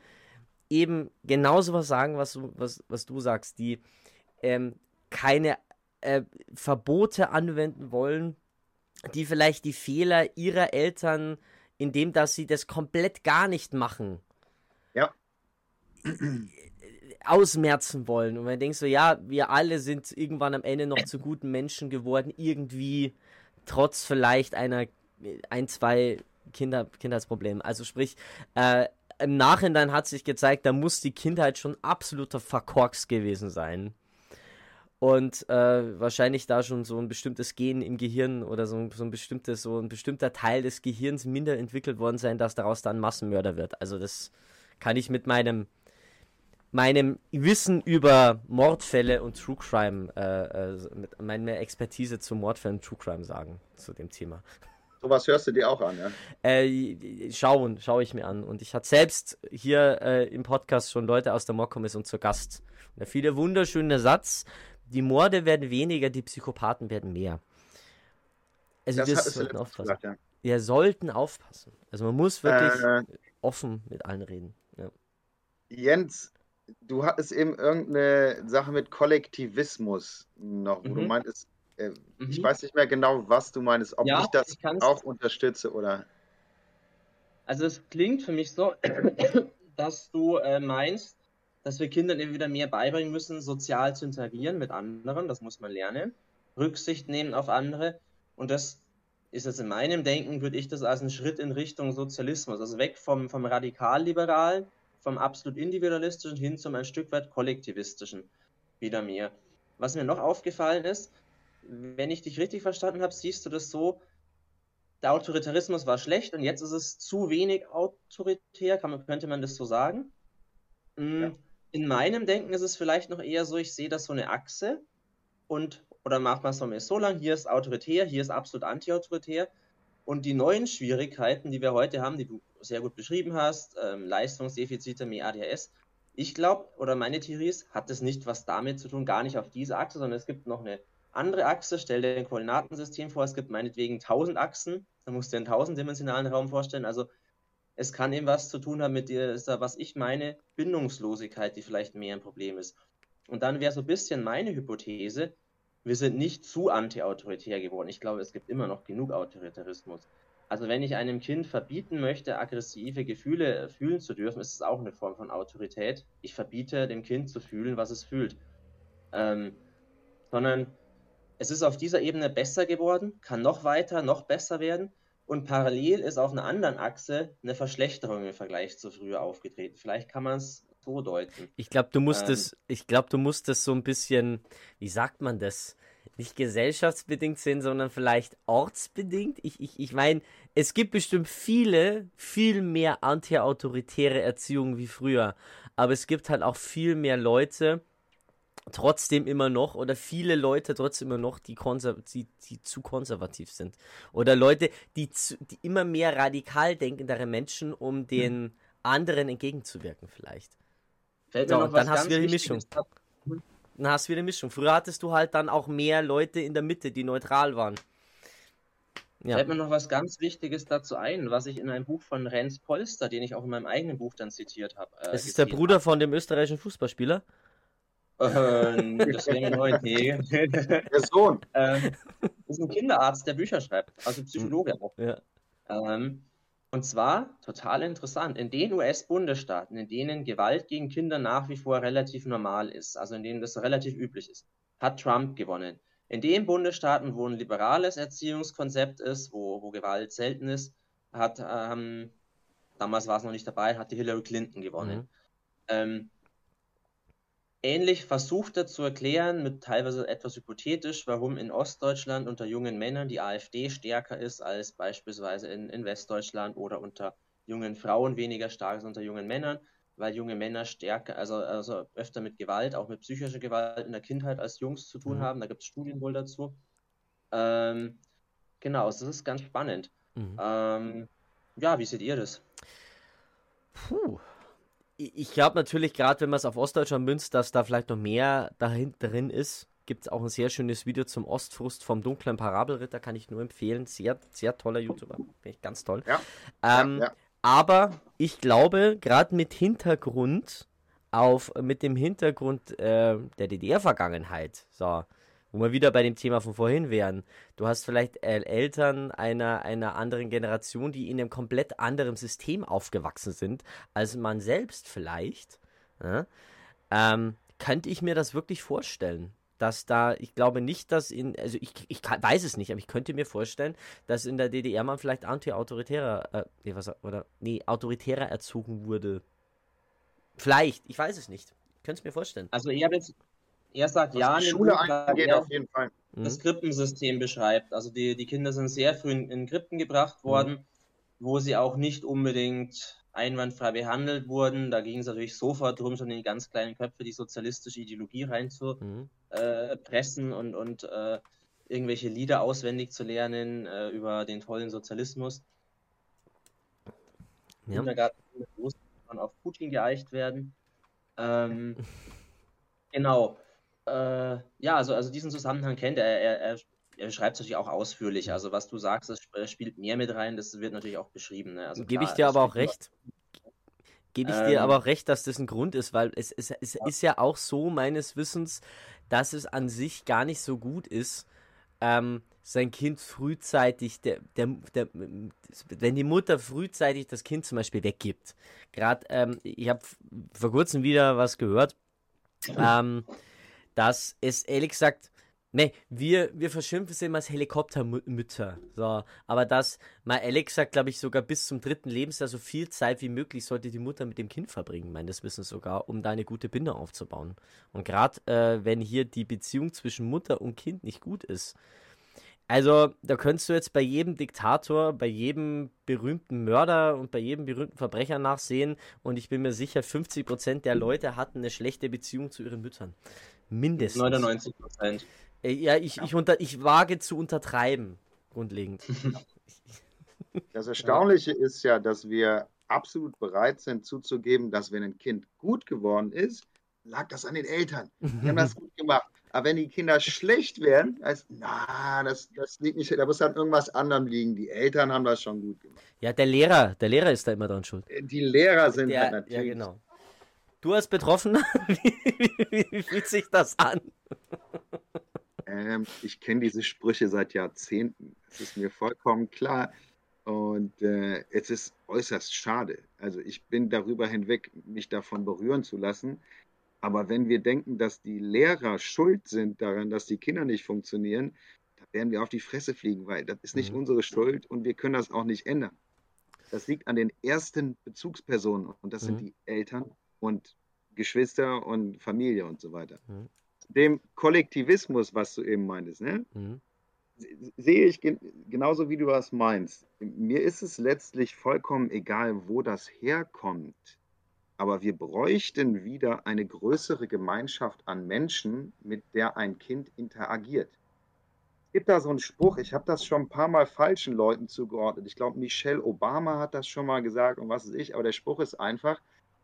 eben genauso was sagen, was, was, was du sagst, die ähm, keine äh, Verbote anwenden wollen, die vielleicht die Fehler ihrer Eltern, indem dass sie das komplett gar nicht machen, ja. ausmerzen wollen. Und man denkt so, ja, wir alle sind irgendwann am Ende noch zu guten Menschen geworden, irgendwie trotz vielleicht einer ein, zwei Kinder, Kindheitsproblemen. Also sprich, äh, im Nachhinein hat sich gezeigt, da muss die Kindheit schon absoluter Verkorks gewesen sein und äh, wahrscheinlich da schon so ein bestimmtes Gen im Gehirn oder so, so ein bestimmtes, so ein bestimmter Teil des Gehirns minder entwickelt worden sein, dass daraus dann Massenmörder wird. Also das kann ich mit meinem meinem Wissen über Mordfälle und True Crime, äh, äh, mit meiner Expertise zu Mordfällen und True Crime sagen zu dem Thema. Sowas hörst du dir auch an, ja? Äh, schauen, schaue ich mir an. Und ich hatte selbst hier äh, im Podcast schon Leute aus der Mordkommission zu Gast. Und viele wunderschöne Satz, die Morde werden weniger, die Psychopathen werden mehr. Also das, das sollten aufpassen. Gesagt, ja. Wir sollten aufpassen. Also man muss wirklich äh, offen mit allen reden. Ja. Jens, du hattest eben irgendeine Sache mit Kollektivismus noch, wo mhm. du meintest, äh, mhm. ich weiß nicht mehr genau, was du meinst, ob ja, ich das ich auch unterstütze oder. Also es klingt für mich so, (coughs) dass du äh, meinst, dass wir Kindern eben wieder mehr beibringen müssen, sozial zu interagieren mit anderen, das muss man lernen, Rücksicht nehmen auf andere. Und das ist jetzt in meinem Denken, würde ich das als einen Schritt in Richtung Sozialismus, also weg vom, vom radikal-liberal, vom absolut individualistischen hin zum ein Stück weit kollektivistischen wieder mehr. Was mir noch aufgefallen ist, wenn ich dich richtig verstanden habe, siehst du das so, der Autoritarismus war schlecht und jetzt ist es zu wenig autoritär, man, könnte man das so sagen? Mm, ja in meinem Denken ist es vielleicht noch eher so, ich sehe das so eine Achse und oder macht man es so lang, hier ist autoritär, hier ist absolut anti-autoritär. Und die neuen Schwierigkeiten, die wir heute haben, die du sehr gut beschrieben hast, ähm, Leistungsdefizite, mehr ADHS, ich glaube, oder meine Theorie ist, hat das nicht was damit zu tun, gar nicht auf diese Achse, sondern es gibt noch eine andere Achse, stell dir ein Koordinatensystem vor, es gibt meinetwegen 1000 Achsen, dann musst du dir einen 1000-dimensionalen Raum vorstellen, also es kann eben was zu tun haben mit dieser, was ich meine, Bindungslosigkeit, die vielleicht mehr ein Problem ist. Und dann wäre so ein bisschen meine Hypothese, wir sind nicht zu anti-autoritär geworden. Ich glaube, es gibt immer noch genug Autoritarismus. Also wenn ich einem Kind verbieten möchte, aggressive Gefühle fühlen zu dürfen, ist es auch eine Form von Autorität. Ich verbiete dem Kind zu fühlen, was es fühlt. Ähm, sondern es ist auf dieser Ebene besser geworden, kann noch weiter, noch besser werden. Und parallel ist auf einer anderen Achse eine Verschlechterung im Vergleich zu früher aufgetreten. Vielleicht kann man es so deuten. Ich glaube, du musst ähm, es, ich glaube, du musst es so ein bisschen, wie sagt man das? Nicht gesellschaftsbedingt sehen, sondern vielleicht ortsbedingt. Ich, ich, ich meine, es gibt bestimmt viele, viel mehr anti-autoritäre Erziehung wie früher. Aber es gibt halt auch viel mehr Leute, trotzdem immer noch oder viele Leute trotzdem immer noch, die, die, die zu konservativ sind. Oder Leute, die, zu, die immer mehr radikal denkendere Menschen, um den hm. anderen entgegenzuwirken vielleicht. Fällt so, dann hast du wieder die Mischung. Dann hast du wieder die Mischung. Früher hattest du halt dann auch mehr Leute in der Mitte, die neutral waren. Ja. Fällt mir noch was ganz Wichtiges dazu ein, was ich in einem Buch von Renz Polster, den ich auch in meinem eigenen Buch dann zitiert habe. Äh, das ist der Bruder hab. von dem österreichischen Fußballspieler? Ähm, das wäre neu. Nee. Der Sohn. Ähm, ist ein Kinderarzt, der Bücher schreibt, also Psychologe auch. Ja. Ähm, und zwar, total interessant, in den US-Bundesstaaten, in denen Gewalt gegen Kinder nach wie vor relativ normal ist, also in denen das relativ üblich ist, hat Trump gewonnen. In den Bundesstaaten, wo ein liberales Erziehungskonzept ist, wo, wo Gewalt selten ist, hat, ähm, damals war es noch nicht dabei, hat die Hillary Clinton gewonnen. Mhm. Ähnlich versucht er zu erklären, mit teilweise etwas hypothetisch, warum in Ostdeutschland unter jungen Männern die AfD stärker ist als beispielsweise in, in Westdeutschland oder unter jungen Frauen weniger stark ist unter jungen Männern, weil junge Männer stärker, also, also öfter mit Gewalt, auch mit psychischer Gewalt in der Kindheit als Jungs zu tun mhm. haben. Da gibt es Studien wohl dazu. Ähm, genau, das ist ganz spannend. Mhm. Ähm, ja, wie seht ihr das? Puh, ich glaube natürlich, gerade wenn man es auf Ostdeutschland münzt, dass da vielleicht noch mehr dahinter drin ist. Gibt es auch ein sehr schönes Video zum Ostfrust vom dunklen Parabelritter, kann ich nur empfehlen. Sehr, sehr toller YouTuber. Finde ich ganz toll. Ja. Ähm, ja, ja. Aber ich glaube, gerade mit Hintergrund auf, mit dem Hintergrund äh, der DDR-Vergangenheit, so, wo wir wieder bei dem Thema von vorhin wären. Du hast vielleicht Eltern einer, einer anderen Generation, die in einem komplett anderen System aufgewachsen sind, als man selbst vielleicht. Ja? Ähm, könnte ich mir das wirklich vorstellen? Dass da, ich glaube nicht, dass in, also ich, ich kann, weiß es nicht, aber ich könnte mir vorstellen, dass in der DDR man vielleicht anti-autoritärer, äh, nee, was, oder, nee, autoritärer erzogen wurde. Vielleicht, ich weiß es nicht. Ich könnte es mir vorstellen. Also ich habe jetzt, er sagt Was ja, die Schule Buch, angeht, auf jeden Fall. Das mhm. Krippensystem beschreibt. Also die, die Kinder sind sehr früh in, in Krippen gebracht mhm. worden, mhm. wo sie auch nicht unbedingt einwandfrei behandelt wurden. Da ging es natürlich sofort darum, schon in die ganz kleinen Köpfe die sozialistische Ideologie reinzupressen mhm. äh, und, und äh, irgendwelche Lieder auswendig zu lernen äh, über den tollen Sozialismus. Ja. Kindergarten man auf Putin geeicht werden. Ähm, (laughs) genau. Äh, ja, also, also diesen Zusammenhang kennt er. Er, er, er schreibt es natürlich auch ausführlich. Also was du sagst, das spielt mehr mit rein, das wird natürlich auch beschrieben. Ne? Also, Gebe ich dir aber auch recht. Gebe ich ähm, dir aber auch recht, dass das ein Grund ist, weil es, es, es ja. ist ja auch so meines Wissens, dass es an sich gar nicht so gut ist, ähm, sein Kind frühzeitig, der, der, der, wenn die Mutter frühzeitig das Kind zum Beispiel weggibt. Gerade, ähm, ich habe vor kurzem wieder was gehört, ähm, dass es ehrlich gesagt, ne, wir, wir verschimpfen es immer als Helikoptermütter. So, aber dass mal ehrlich gesagt, glaube ich, sogar bis zum dritten Lebensjahr so viel Zeit wie möglich sollte die Mutter mit dem Kind verbringen, meines Wissens sogar, um da eine gute Bindung aufzubauen. Und gerade äh, wenn hier die Beziehung zwischen Mutter und Kind nicht gut ist, also, da könntest du jetzt bei jedem Diktator, bei jedem berühmten Mörder und bei jedem berühmten Verbrecher nachsehen. Und ich bin mir sicher, 50% der Leute hatten eine schlechte Beziehung zu ihren Müttern. Mindestens. 99 Prozent. Äh, ja, ich, ja. Ich, unter, ich wage zu untertreiben, grundlegend. (laughs) Das Erstaunliche ja. ist ja, dass wir absolut bereit sind zuzugeben, dass wenn ein Kind gut geworden ist, lag das an den Eltern. Die haben das gut gemacht. Aber wenn die Kinder schlecht werden, heißt, na, das, das liegt nicht, da muss an irgendwas anderem liegen. Die Eltern haben das schon gut gemacht. Ja, der Lehrer, der Lehrer ist da immer dran schuld. Die Lehrer sind der, halt natürlich. Ja, genau. Du als Betroffener, (laughs) wie, wie, wie, fühlt sich das an? Ähm, ich kenne diese Sprüche seit Jahrzehnten. Das ist mir vollkommen klar. Und äh, es ist äußerst schade. Also ich bin darüber hinweg, mich davon berühren zu lassen. Aber wenn wir denken, dass die Lehrer schuld sind daran, dass die Kinder nicht funktionieren, dann werden wir auf die Fresse fliegen, weil das ist nicht mhm. unsere Schuld und wir können das auch nicht ändern. Das liegt an den ersten Bezugspersonen und das mhm. sind die Eltern und Geschwister und Familie und so weiter. Mhm. Dem Kollektivismus, was du eben meintest, ne? Mhm. sehe ich gen genauso, wie du das meinst. Mir ist es letztlich vollkommen egal, wo das herkommt. Aber wir bräuchten wieder eine größere Gemeinschaft an Menschen, mit der ein Kind interagiert. Es gibt da so einen Spruch, ich habe das schon ein paar Mal falschen Leuten zugeordnet. Ich glaube, Michelle Obama hat das schon mal gesagt und was weiß ich, aber der Spruch ist einfach,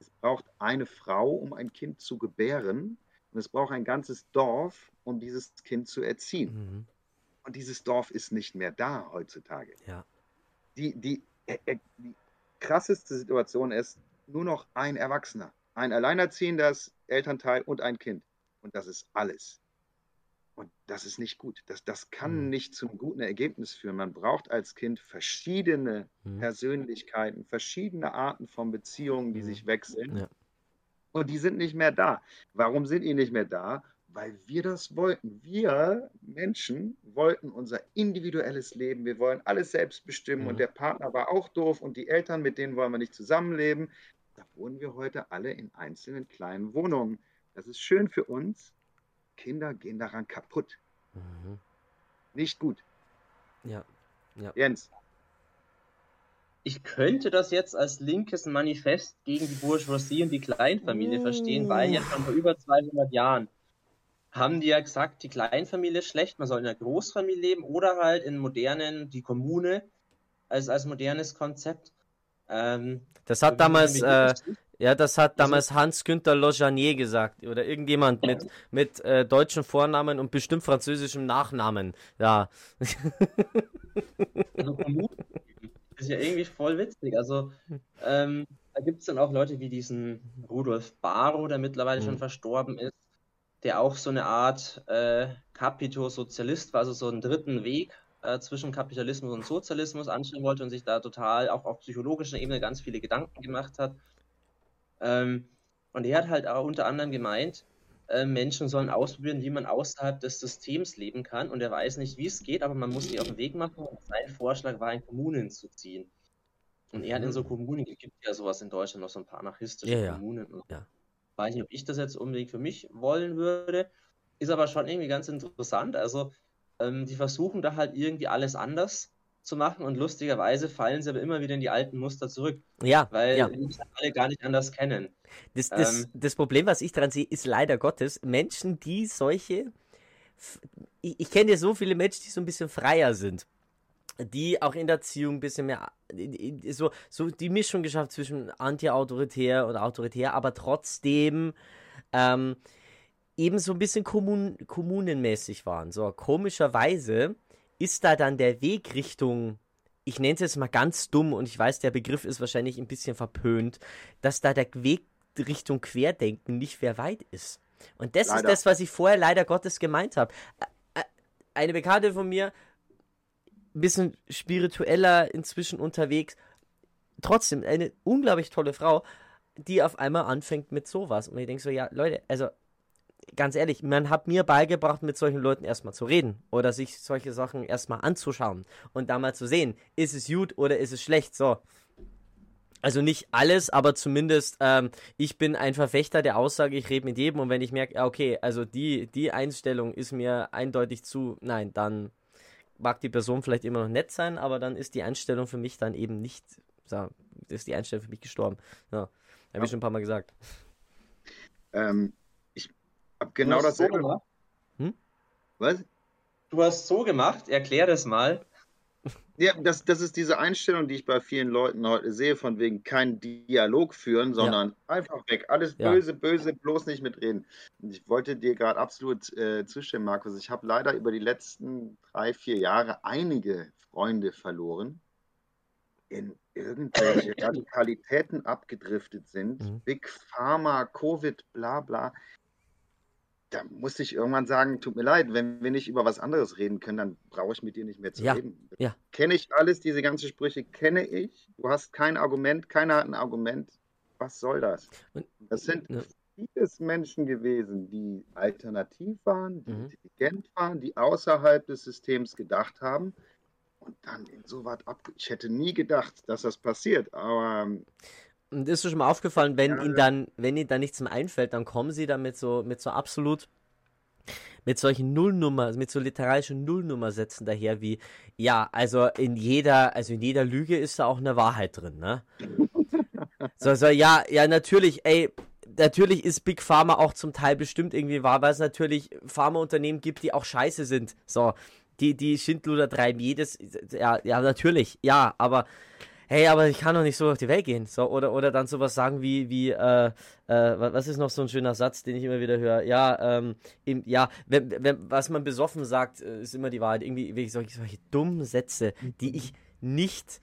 es braucht eine Frau, um ein Kind zu gebären und es braucht ein ganzes Dorf, um dieses Kind zu erziehen. Mhm. Und dieses Dorf ist nicht mehr da heutzutage. Ja. Die, die, äh, äh, die krasseste Situation ist nur noch ein Erwachsener, ein alleinerziehender Elternteil und ein Kind. Und das ist alles. Und das ist nicht gut. Das, das kann mhm. nicht zum guten Ergebnis führen. Man braucht als Kind verschiedene mhm. Persönlichkeiten, verschiedene Arten von Beziehungen, die mhm. sich wechseln. Ja. Und die sind nicht mehr da. Warum sind die nicht mehr da? Weil wir das wollten. Wir Menschen wollten unser individuelles Leben. Wir wollen alles selbst bestimmen. Und mhm. der Partner war auch doof. Und die Eltern, mit denen wollen wir nicht zusammenleben. Da wohnen wir heute alle in einzelnen kleinen Wohnungen. Das ist schön für uns, Kinder gehen daran kaputt. Mhm. Nicht gut. Ja. ja. Jens. Ich könnte das jetzt als linkes Manifest gegen die Bourgeoisie und die Kleinfamilie verstehen, weil ja schon vor über 200 Jahren haben die ja gesagt, die Kleinfamilie ist schlecht, man soll in einer Großfamilie leben oder halt in modernen, die Kommune als, als modernes Konzept. Ähm, das hat damals, äh, ja, das hat also damals Hans-Günther Lojanier gesagt oder irgendjemand mit, mit äh, deutschen Vornamen und bestimmt französischem Nachnamen. Ja. Also ist ja irgendwie voll witzig. Also ähm, da gibt es dann auch Leute wie diesen Rudolf Barrow, der mittlerweile mhm. schon verstorben ist, der auch so eine Art äh, Kapitosozialist war, also so einen dritten Weg äh, zwischen Kapitalismus und Sozialismus anschauen wollte und sich da total auch auf psychologischer Ebene ganz viele Gedanken gemacht hat. Ähm, und er hat halt auch unter anderem gemeint, äh, Menschen sollen ausprobieren, wie man außerhalb des Systems leben kann. Und er weiß nicht, wie es geht, aber man muss die auf den Weg machen. Und sein Vorschlag war, in Kommunen zu ziehen. Und er hat in so mhm. Kommunen, es gibt ja sowas in Deutschland noch so ein paar anarchistische ja, Kommunen. Ja. ja. Weiß nicht, ob ich das jetzt unbedingt für mich wollen würde. Ist aber schon irgendwie ganz interessant. Also, ähm, die versuchen da halt irgendwie alles anders zu machen und lustigerweise fallen sie aber immer wieder in die alten Muster zurück. Ja. Weil ja. die alle gar nicht anders kennen. Das, das, ähm, das Problem, was ich daran sehe, ist leider Gottes, Menschen, die solche. Ich, ich kenne ja so viele Menschen, die so ein bisschen freier sind die auch in der Erziehung ein bisschen mehr so, so die Mischung geschafft zwischen anti-autoritär und autoritär, aber trotzdem ähm, eben so ein bisschen kommun kommunenmäßig waren. So komischerweise ist da dann der Weg Richtung, ich nenne es jetzt mal ganz dumm und ich weiß, der Begriff ist wahrscheinlich ein bisschen verpönt, dass da der Weg Richtung Querdenken nicht sehr weit ist. Und das leider. ist das, was ich vorher leider Gottes gemeint habe. Eine Bekannte von mir, ein bisschen spiritueller inzwischen unterwegs, trotzdem eine unglaublich tolle Frau, die auf einmal anfängt mit sowas. Und ich denke so, ja, Leute, also ganz ehrlich, man hat mir beigebracht, mit solchen Leuten erstmal zu reden oder sich solche Sachen erstmal anzuschauen und da mal zu sehen, ist es gut oder ist es schlecht. So. Also nicht alles, aber zumindest ähm, ich bin ein Verfechter der Aussage, ich rede mit jedem und wenn ich merke, okay, also die, die Einstellung ist mir eindeutig zu, nein, dann mag die Person vielleicht immer noch nett sein, aber dann ist die Einstellung für mich dann eben nicht, so, ist die Einstellung für mich gestorben. Ja, habe ja. ich schon ein paar Mal gesagt. Ähm, hab genau dasselbe. So hm? Was? Du hast so gemacht, erklär das mal. Ja, das, das ist diese Einstellung, die ich bei vielen Leuten heute sehe, von wegen kein Dialog führen, sondern ja. einfach weg. Alles ja. böse, böse, bloß nicht mitreden. Und ich wollte dir gerade absolut äh, zustimmen, Markus. Ich habe leider über die letzten drei, vier Jahre einige Freunde verloren, in irgendwelche (laughs) Radikalitäten abgedriftet sind. Mhm. Big Pharma, Covid, bla bla. Da musste ich irgendwann sagen, tut mir leid, wenn wir nicht über was anderes reden können, dann brauche ich mit dir nicht mehr zu ja. reden. Ja. Kenne ich alles, diese ganzen Sprüche kenne ich. Du hast kein Argument, keiner hat ein Argument. Was soll das? Das sind ja. vieles Menschen gewesen, die alternativ waren, die mhm. intelligent waren, die außerhalb des Systems gedacht haben und dann in so was ab. Ich hätte nie gedacht, dass das passiert, aber ähm, und ist schon mal aufgefallen, wenn ja, ihnen dann, wenn ihnen dann nichts mehr einfällt, dann kommen sie da mit so, mit so absolut, mit solchen Nullnummer, mit so literarischen Nullnummersätzen daher wie, ja, also in jeder, also in jeder Lüge ist da auch eine Wahrheit drin, ne? (laughs) so, so, ja, ja, natürlich, ey, natürlich ist Big Pharma auch zum Teil bestimmt irgendwie wahr, weil es natürlich Pharmaunternehmen gibt, die auch scheiße sind. So, die, die Schindluder treiben jedes, ja, ja, natürlich, ja, aber hey, aber ich kann doch nicht so auf die Welt gehen. So, oder, oder dann sowas sagen wie, wie, äh, äh, was ist noch so ein schöner Satz, den ich immer wieder höre? Ja, ähm, im, ja, wenn, wenn, was man besoffen sagt, äh, ist immer die Wahrheit. Irgendwie, irgendwie solche, solche dummen Sätze, die ich nicht,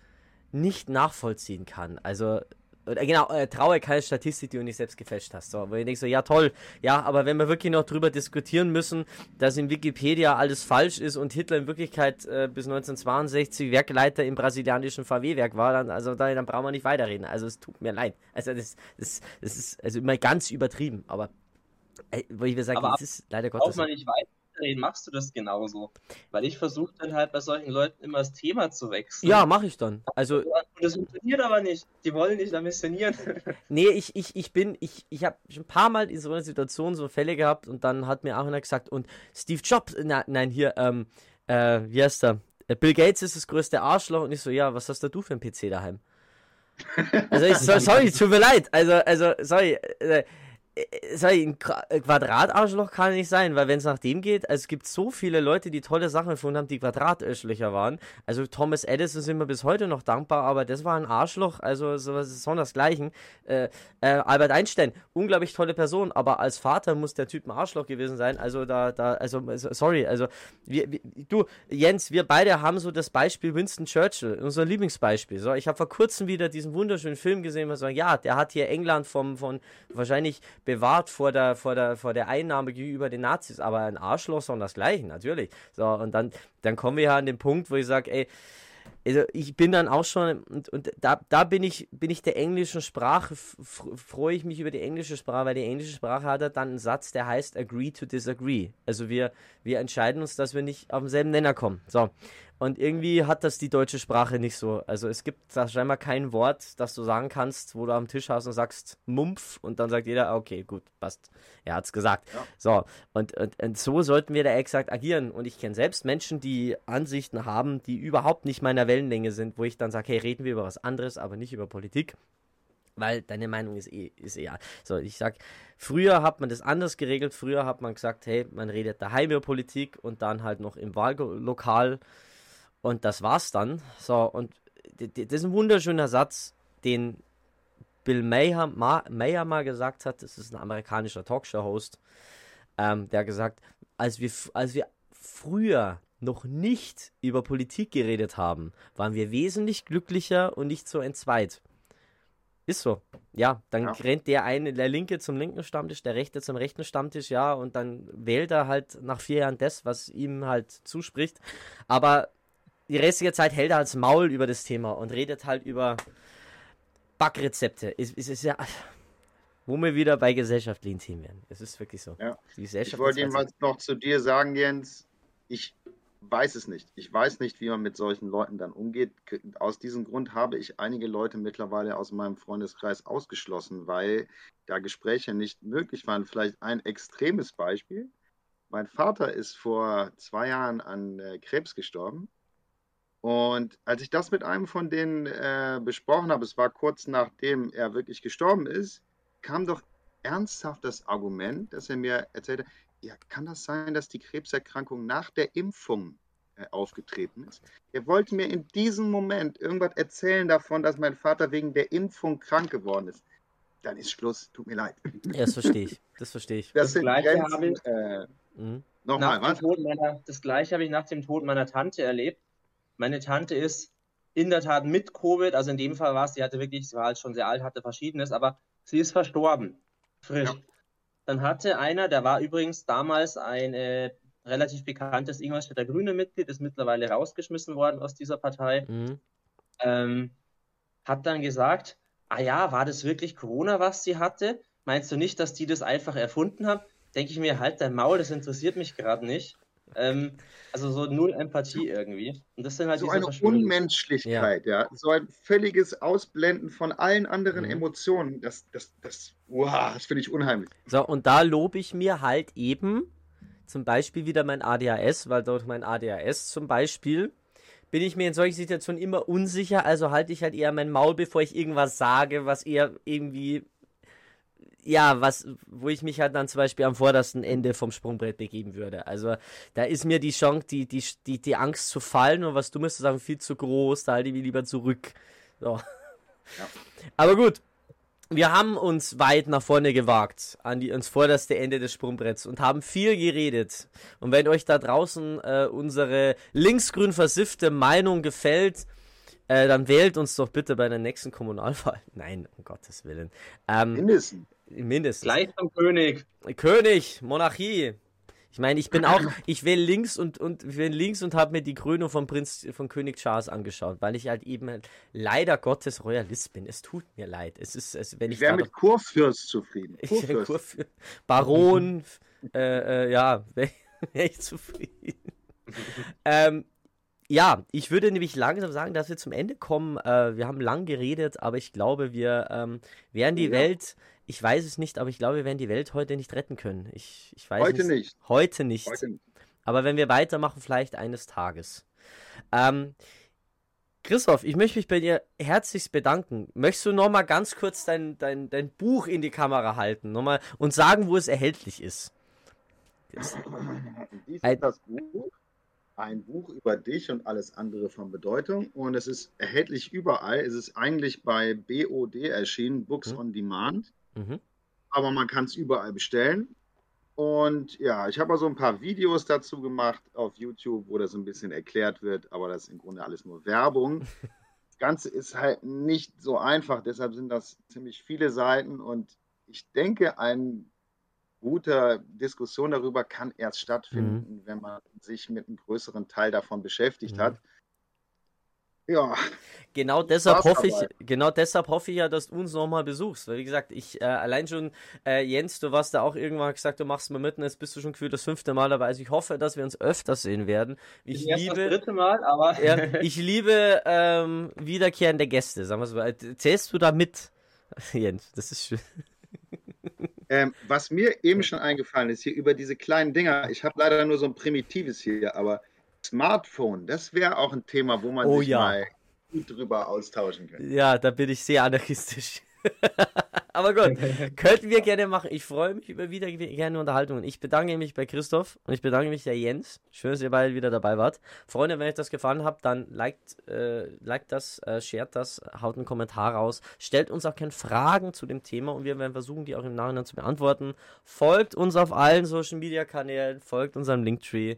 nicht nachvollziehen kann. Also, oder genau, äh, traue keine Statistik, die du nicht selbst gefälscht hast. So, wo ich denke so, ja toll, ja, aber wenn wir wirklich noch drüber diskutieren müssen, dass in Wikipedia alles falsch ist und Hitler in Wirklichkeit äh, bis 1962 Werkleiter im brasilianischen VW-Werk war, dann, also da, dann brauchen wir nicht weiterreden. Also es tut mir leid. Also das, das, das ist also immer ganz übertrieben, aber äh, wo ich mir sage, das ist leider Gottes. Braucht man nicht weiter Drehen machst du das genauso. Weil ich versuche dann halt bei solchen Leuten immer das Thema zu wechseln. Ja, mache ich dann. Also, das funktioniert aber nicht. Die wollen nicht da missionieren. (laughs) nee, ich, ich, ich bin, ich, ich habe schon ein paar Mal in so einer Situation so Fälle gehabt und dann hat mir auch einer gesagt, und Steve Jobs, na, nein, hier, ähm, äh, wie heißt der? Äh, Bill Gates ist das größte Arschloch und ich so, ja, was hast da du für ein PC daheim? Also ich, (laughs) sorry, tut mir leid. Also, also, sorry. Äh, sorry, ein äh, Quadratarschloch kann nicht sein, weil wenn es nach dem geht, also es gibt so viele Leute, die tolle Sachen gefunden haben, die Quadratarschlöcher waren. Also Thomas Edison sind wir bis heute noch dankbar, aber das war ein Arschloch, also sowas ist sondersgleichen. Äh, äh, Albert Einstein, unglaublich tolle Person, aber als Vater muss der Typ ein Arschloch gewesen sein. Also da, da, also sorry, also wir, wir, du, Jens, wir beide haben so das Beispiel Winston Churchill, unser Lieblingsbeispiel. So, ich habe vor kurzem wieder diesen wunderschönen Film gesehen, wo so, ja, der hat hier England vom, von wahrscheinlich bewahrt vor der, vor der, vor der Einnahme gegenüber den Nazis, aber ein Arschloch sondern das Gleiche, natürlich. So, und dann, dann kommen wir ja an den Punkt, wo ich sage, ey, also ich bin dann auch schon, und, und da, da bin ich, bin ich der englischen Sprache, freue ich mich über die englische Sprache, weil die englische Sprache hat dann einen Satz, der heißt agree to disagree. Also wir, wir entscheiden uns, dass wir nicht auf denselben Nenner kommen. So. Und irgendwie hat das die deutsche Sprache nicht so. Also es gibt da scheinbar kein Wort, das du sagen kannst, wo du am Tisch hast und sagst Mumpf und dann sagt jeder, okay, gut, passt. Er hat's gesagt. Ja. So, und, und, und, so sollten wir da exakt agieren. Und ich kenne selbst Menschen, die Ansichten haben, die überhaupt nicht meiner Wellenlänge sind, wo ich dann sage, hey, reden wir über was anderes, aber nicht über Politik. Weil deine Meinung ist eh, ist eh. So, ich sag, früher hat man das anders geregelt. Früher hat man gesagt, hey, man redet daheim über Politik und dann halt noch im Wahllokal und das war's dann. So, und das ist ein wunderschöner Satz, den Bill Mayer, Mayer mal gesagt hat. Das ist ein amerikanischer Talkshow-Host. Ähm, der hat gesagt, als wir, als wir früher noch nicht über Politik geredet haben, waren wir wesentlich glücklicher und nicht so entzweit. Ist so. Ja, dann ja. rennt der eine, der Linke zum linken Stammtisch, der Rechte zum rechten Stammtisch, ja, und dann wählt er halt nach vier Jahren das, was ihm halt zuspricht. Aber die restliche Zeit hält er als Maul über das Thema und redet halt über Backrezepte. Es, es ist ja, wo wir wieder bei gesellschaftlichen Themen werden. Es ist wirklich so. Ja. ich wollte jemals noch zu dir sagen, Jens. Ich weiß es nicht. Ich weiß nicht, wie man mit solchen Leuten dann umgeht. Aus diesem Grund habe ich einige Leute mittlerweile aus meinem Freundeskreis ausgeschlossen, weil da Gespräche nicht möglich waren. Vielleicht ein extremes Beispiel. Mein Vater ist vor zwei Jahren an äh, Krebs gestorben und als ich das mit einem von denen äh, besprochen habe, es war kurz nachdem er wirklich gestorben ist, kam doch ernsthaft das Argument, dass er mir erzählte, ja, kann das sein, dass die Krebserkrankung nach der Impfung äh, aufgetreten ist? Er wollte mir in diesem Moment irgendwas erzählen davon, dass mein Vater wegen der Impfung krank geworden ist. Dann ist Schluss, tut mir leid. Ja, das verstehe ich. Das verstehe ich. Das, das Gleiche habe ich. Äh, mhm. Nochmal, was? Meiner, das Gleiche habe ich nach dem Tod meiner Tante erlebt meine Tante ist in der Tat mit Covid, also in dem Fall war es, sie hatte wirklich, sie war halt schon sehr alt, hatte verschiedenes, aber sie ist verstorben. Frisch. Ja. dann hatte einer, der war übrigens damals ein äh, relativ bekanntes Ingolstädter Grüne Mitglied, ist mittlerweile rausgeschmissen worden aus dieser Partei, mhm. ähm, hat dann gesagt, ah ja, war das wirklich Corona, was sie hatte? Meinst du nicht, dass die das einfach erfunden haben? Denke ich mir, halt dein Maul, das interessiert mich gerade nicht. Ähm, also so null Empathie irgendwie. Und das sind halt so eine Unmenschlichkeit, ja. ja. So ein völliges Ausblenden von allen anderen mhm. Emotionen. Das, das, das, wow, das finde ich unheimlich. So, und da lobe ich mir halt eben zum Beispiel wieder mein ADHS, weil durch mein ADHS zum Beispiel bin ich mir in solchen Situationen immer unsicher, also halte ich halt eher mein Maul, bevor ich irgendwas sage, was eher irgendwie ja, was, wo ich mich halt dann zum Beispiel am vordersten Ende vom Sprungbrett begeben würde. Also da ist mir die Chance, die, die, die, die Angst zu fallen und was du müsstest sagen, viel zu groß, da halte ich mich lieber zurück. So. Ja. Aber gut, wir haben uns weit nach vorne gewagt, an die, ans vorderste Ende des Sprungbretts und haben viel geredet. Und wenn euch da draußen äh, unsere linksgrün versiffte Meinung gefällt, äh, dann wählt uns doch bitte bei der nächsten Kommunalwahl. (laughs) Nein, um Gottes Willen. Ähm, Mindestens. Mindestens. Gleich vom König. König, Monarchie. Ich meine, ich bin auch, (laughs) ich wähle links und und wähle links und habe mir die Krönung von Prinz von König Charles angeschaut, weil ich halt eben leider Gottes Royalist bin. Es tut mir leid. Es ist, es, wenn ich, ich wäre mit Kurfürst zufrieden. Kurfürst. Kurfürst. Baron, (laughs) äh, äh, ja, wäre (laughs) wär ich zufrieden. ähm, ja, ich würde nämlich langsam sagen, dass wir zum Ende kommen. Äh, wir haben lang geredet, aber ich glaube, wir ähm, werden die ja. Welt, ich weiß es nicht, aber ich glaube, wir werden die Welt heute nicht retten können. Ich, ich weiß heute nicht. Heute nicht. Heute nicht. Aber wenn wir weitermachen, vielleicht eines Tages. Ähm, Christoph, ich möchte mich bei dir herzlichst bedanken. Möchtest du nochmal ganz kurz dein, dein, dein Buch in die Kamera halten nochmal und sagen, wo es erhältlich ist? Dies ist das Buch ein Buch über dich und alles andere von Bedeutung. Und es ist erhältlich überall. Es ist eigentlich bei BOD erschienen, Books mhm. on Demand. Mhm. Aber man kann es überall bestellen. Und ja, ich habe so ein paar Videos dazu gemacht auf YouTube, wo das ein bisschen erklärt wird, aber das ist im Grunde alles nur Werbung. das (laughs) Ganze ist halt nicht so einfach, deshalb sind das ziemlich viele Seiten und ich denke, ein gute Diskussion darüber kann erst stattfinden, mhm. wenn man sich mit einem größeren Teil davon beschäftigt mhm. hat. Ja. Genau deshalb hoffe ich, genau deshalb hoffe ich ja, dass du uns nochmal besuchst. Weil wie gesagt, ich äh, allein schon, äh, Jens, du warst da auch irgendwann gesagt, du machst mal mit und jetzt bist du schon gefühlt das fünfte Mal dabei. Also ich hoffe, dass wir uns öfter sehen werden. Ich Jetzt liebe. Das dritte Mal, aber. (laughs) ja, ich liebe ähm, wiederkehrende Gäste, sagen wir so. Zählst du da mit? (laughs) Jens, das ist schön. Ähm, was mir eben schon eingefallen ist, hier über diese kleinen Dinger, ich habe leider nur so ein primitives hier, aber Smartphone, das wäre auch ein Thema, wo man oh, sich ja. mal gut drüber austauschen könnte. Ja, da bin ich sehr anarchistisch. (laughs) Aber gut, (laughs) könnten wir gerne machen. Ich freue mich über wieder gerne Unterhaltungen. Ich bedanke mich bei Christoph und ich bedanke mich bei Jens. Schön, dass ihr beide wieder dabei wart. Freunde, wenn euch das gefallen hat, dann liked, äh, liked das, äh, shared das, haut einen Kommentar raus. Stellt uns auch gerne Fragen zu dem Thema und wir werden versuchen, die auch im Nachhinein zu beantworten. Folgt uns auf allen Social Media Kanälen, folgt unserem Linktree.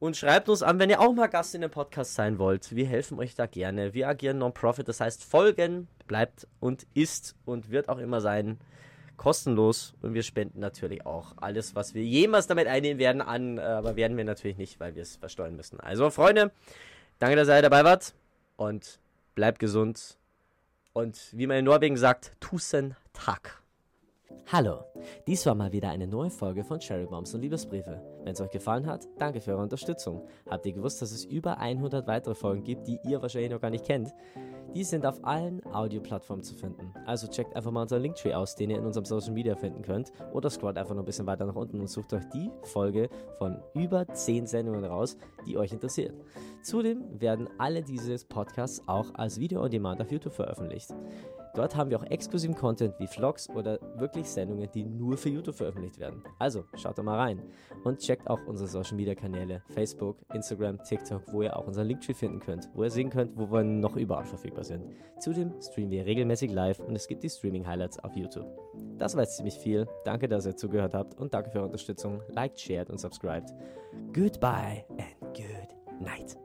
Und schreibt uns an, wenn ihr auch mal Gast in dem Podcast sein wollt. Wir helfen euch da gerne. Wir agieren Non-Profit, das heißt, folgen bleibt und ist und wird auch immer sein kostenlos. Und wir spenden natürlich auch alles, was wir jemals damit einnehmen werden, an. Äh, aber werden wir natürlich nicht, weil wir es versteuern müssen. Also, Freunde, danke, dass ihr dabei wart. Und bleibt gesund. Und wie man in Norwegen sagt, Tusen Tag. Hallo, dies war mal wieder eine neue Folge von Cherry Bombs und Liebesbriefe. Wenn es euch gefallen hat, danke für eure Unterstützung. Habt ihr gewusst, dass es über 100 weitere Folgen gibt, die ihr wahrscheinlich noch gar nicht kennt? Die sind auf allen Audioplattformen zu finden. Also checkt einfach mal unseren Linktree aus, den ihr in unserem Social Media finden könnt. Oder scrollt einfach noch ein bisschen weiter nach unten und sucht euch die Folge von über 10 Sendungen raus, die euch interessiert. Zudem werden alle diese Podcasts auch als Video on Demand auf YouTube veröffentlicht. Dort haben wir auch exklusiven Content wie Vlogs oder wirklich Sendungen, die nur für YouTube veröffentlicht werden. Also schaut da mal rein und checkt auch unsere Social Media Kanäle Facebook, Instagram, TikTok, wo ihr auch unseren Linktree finden könnt, wo ihr sehen könnt, wo wir noch überall verfügbar sind. Zudem streamen wir regelmäßig live und es gibt die Streaming Highlights auf YouTube. Das war jetzt ziemlich viel. Danke, dass ihr zugehört habt und danke für eure Unterstützung. Liked, shared und subscribed. Goodbye and good night.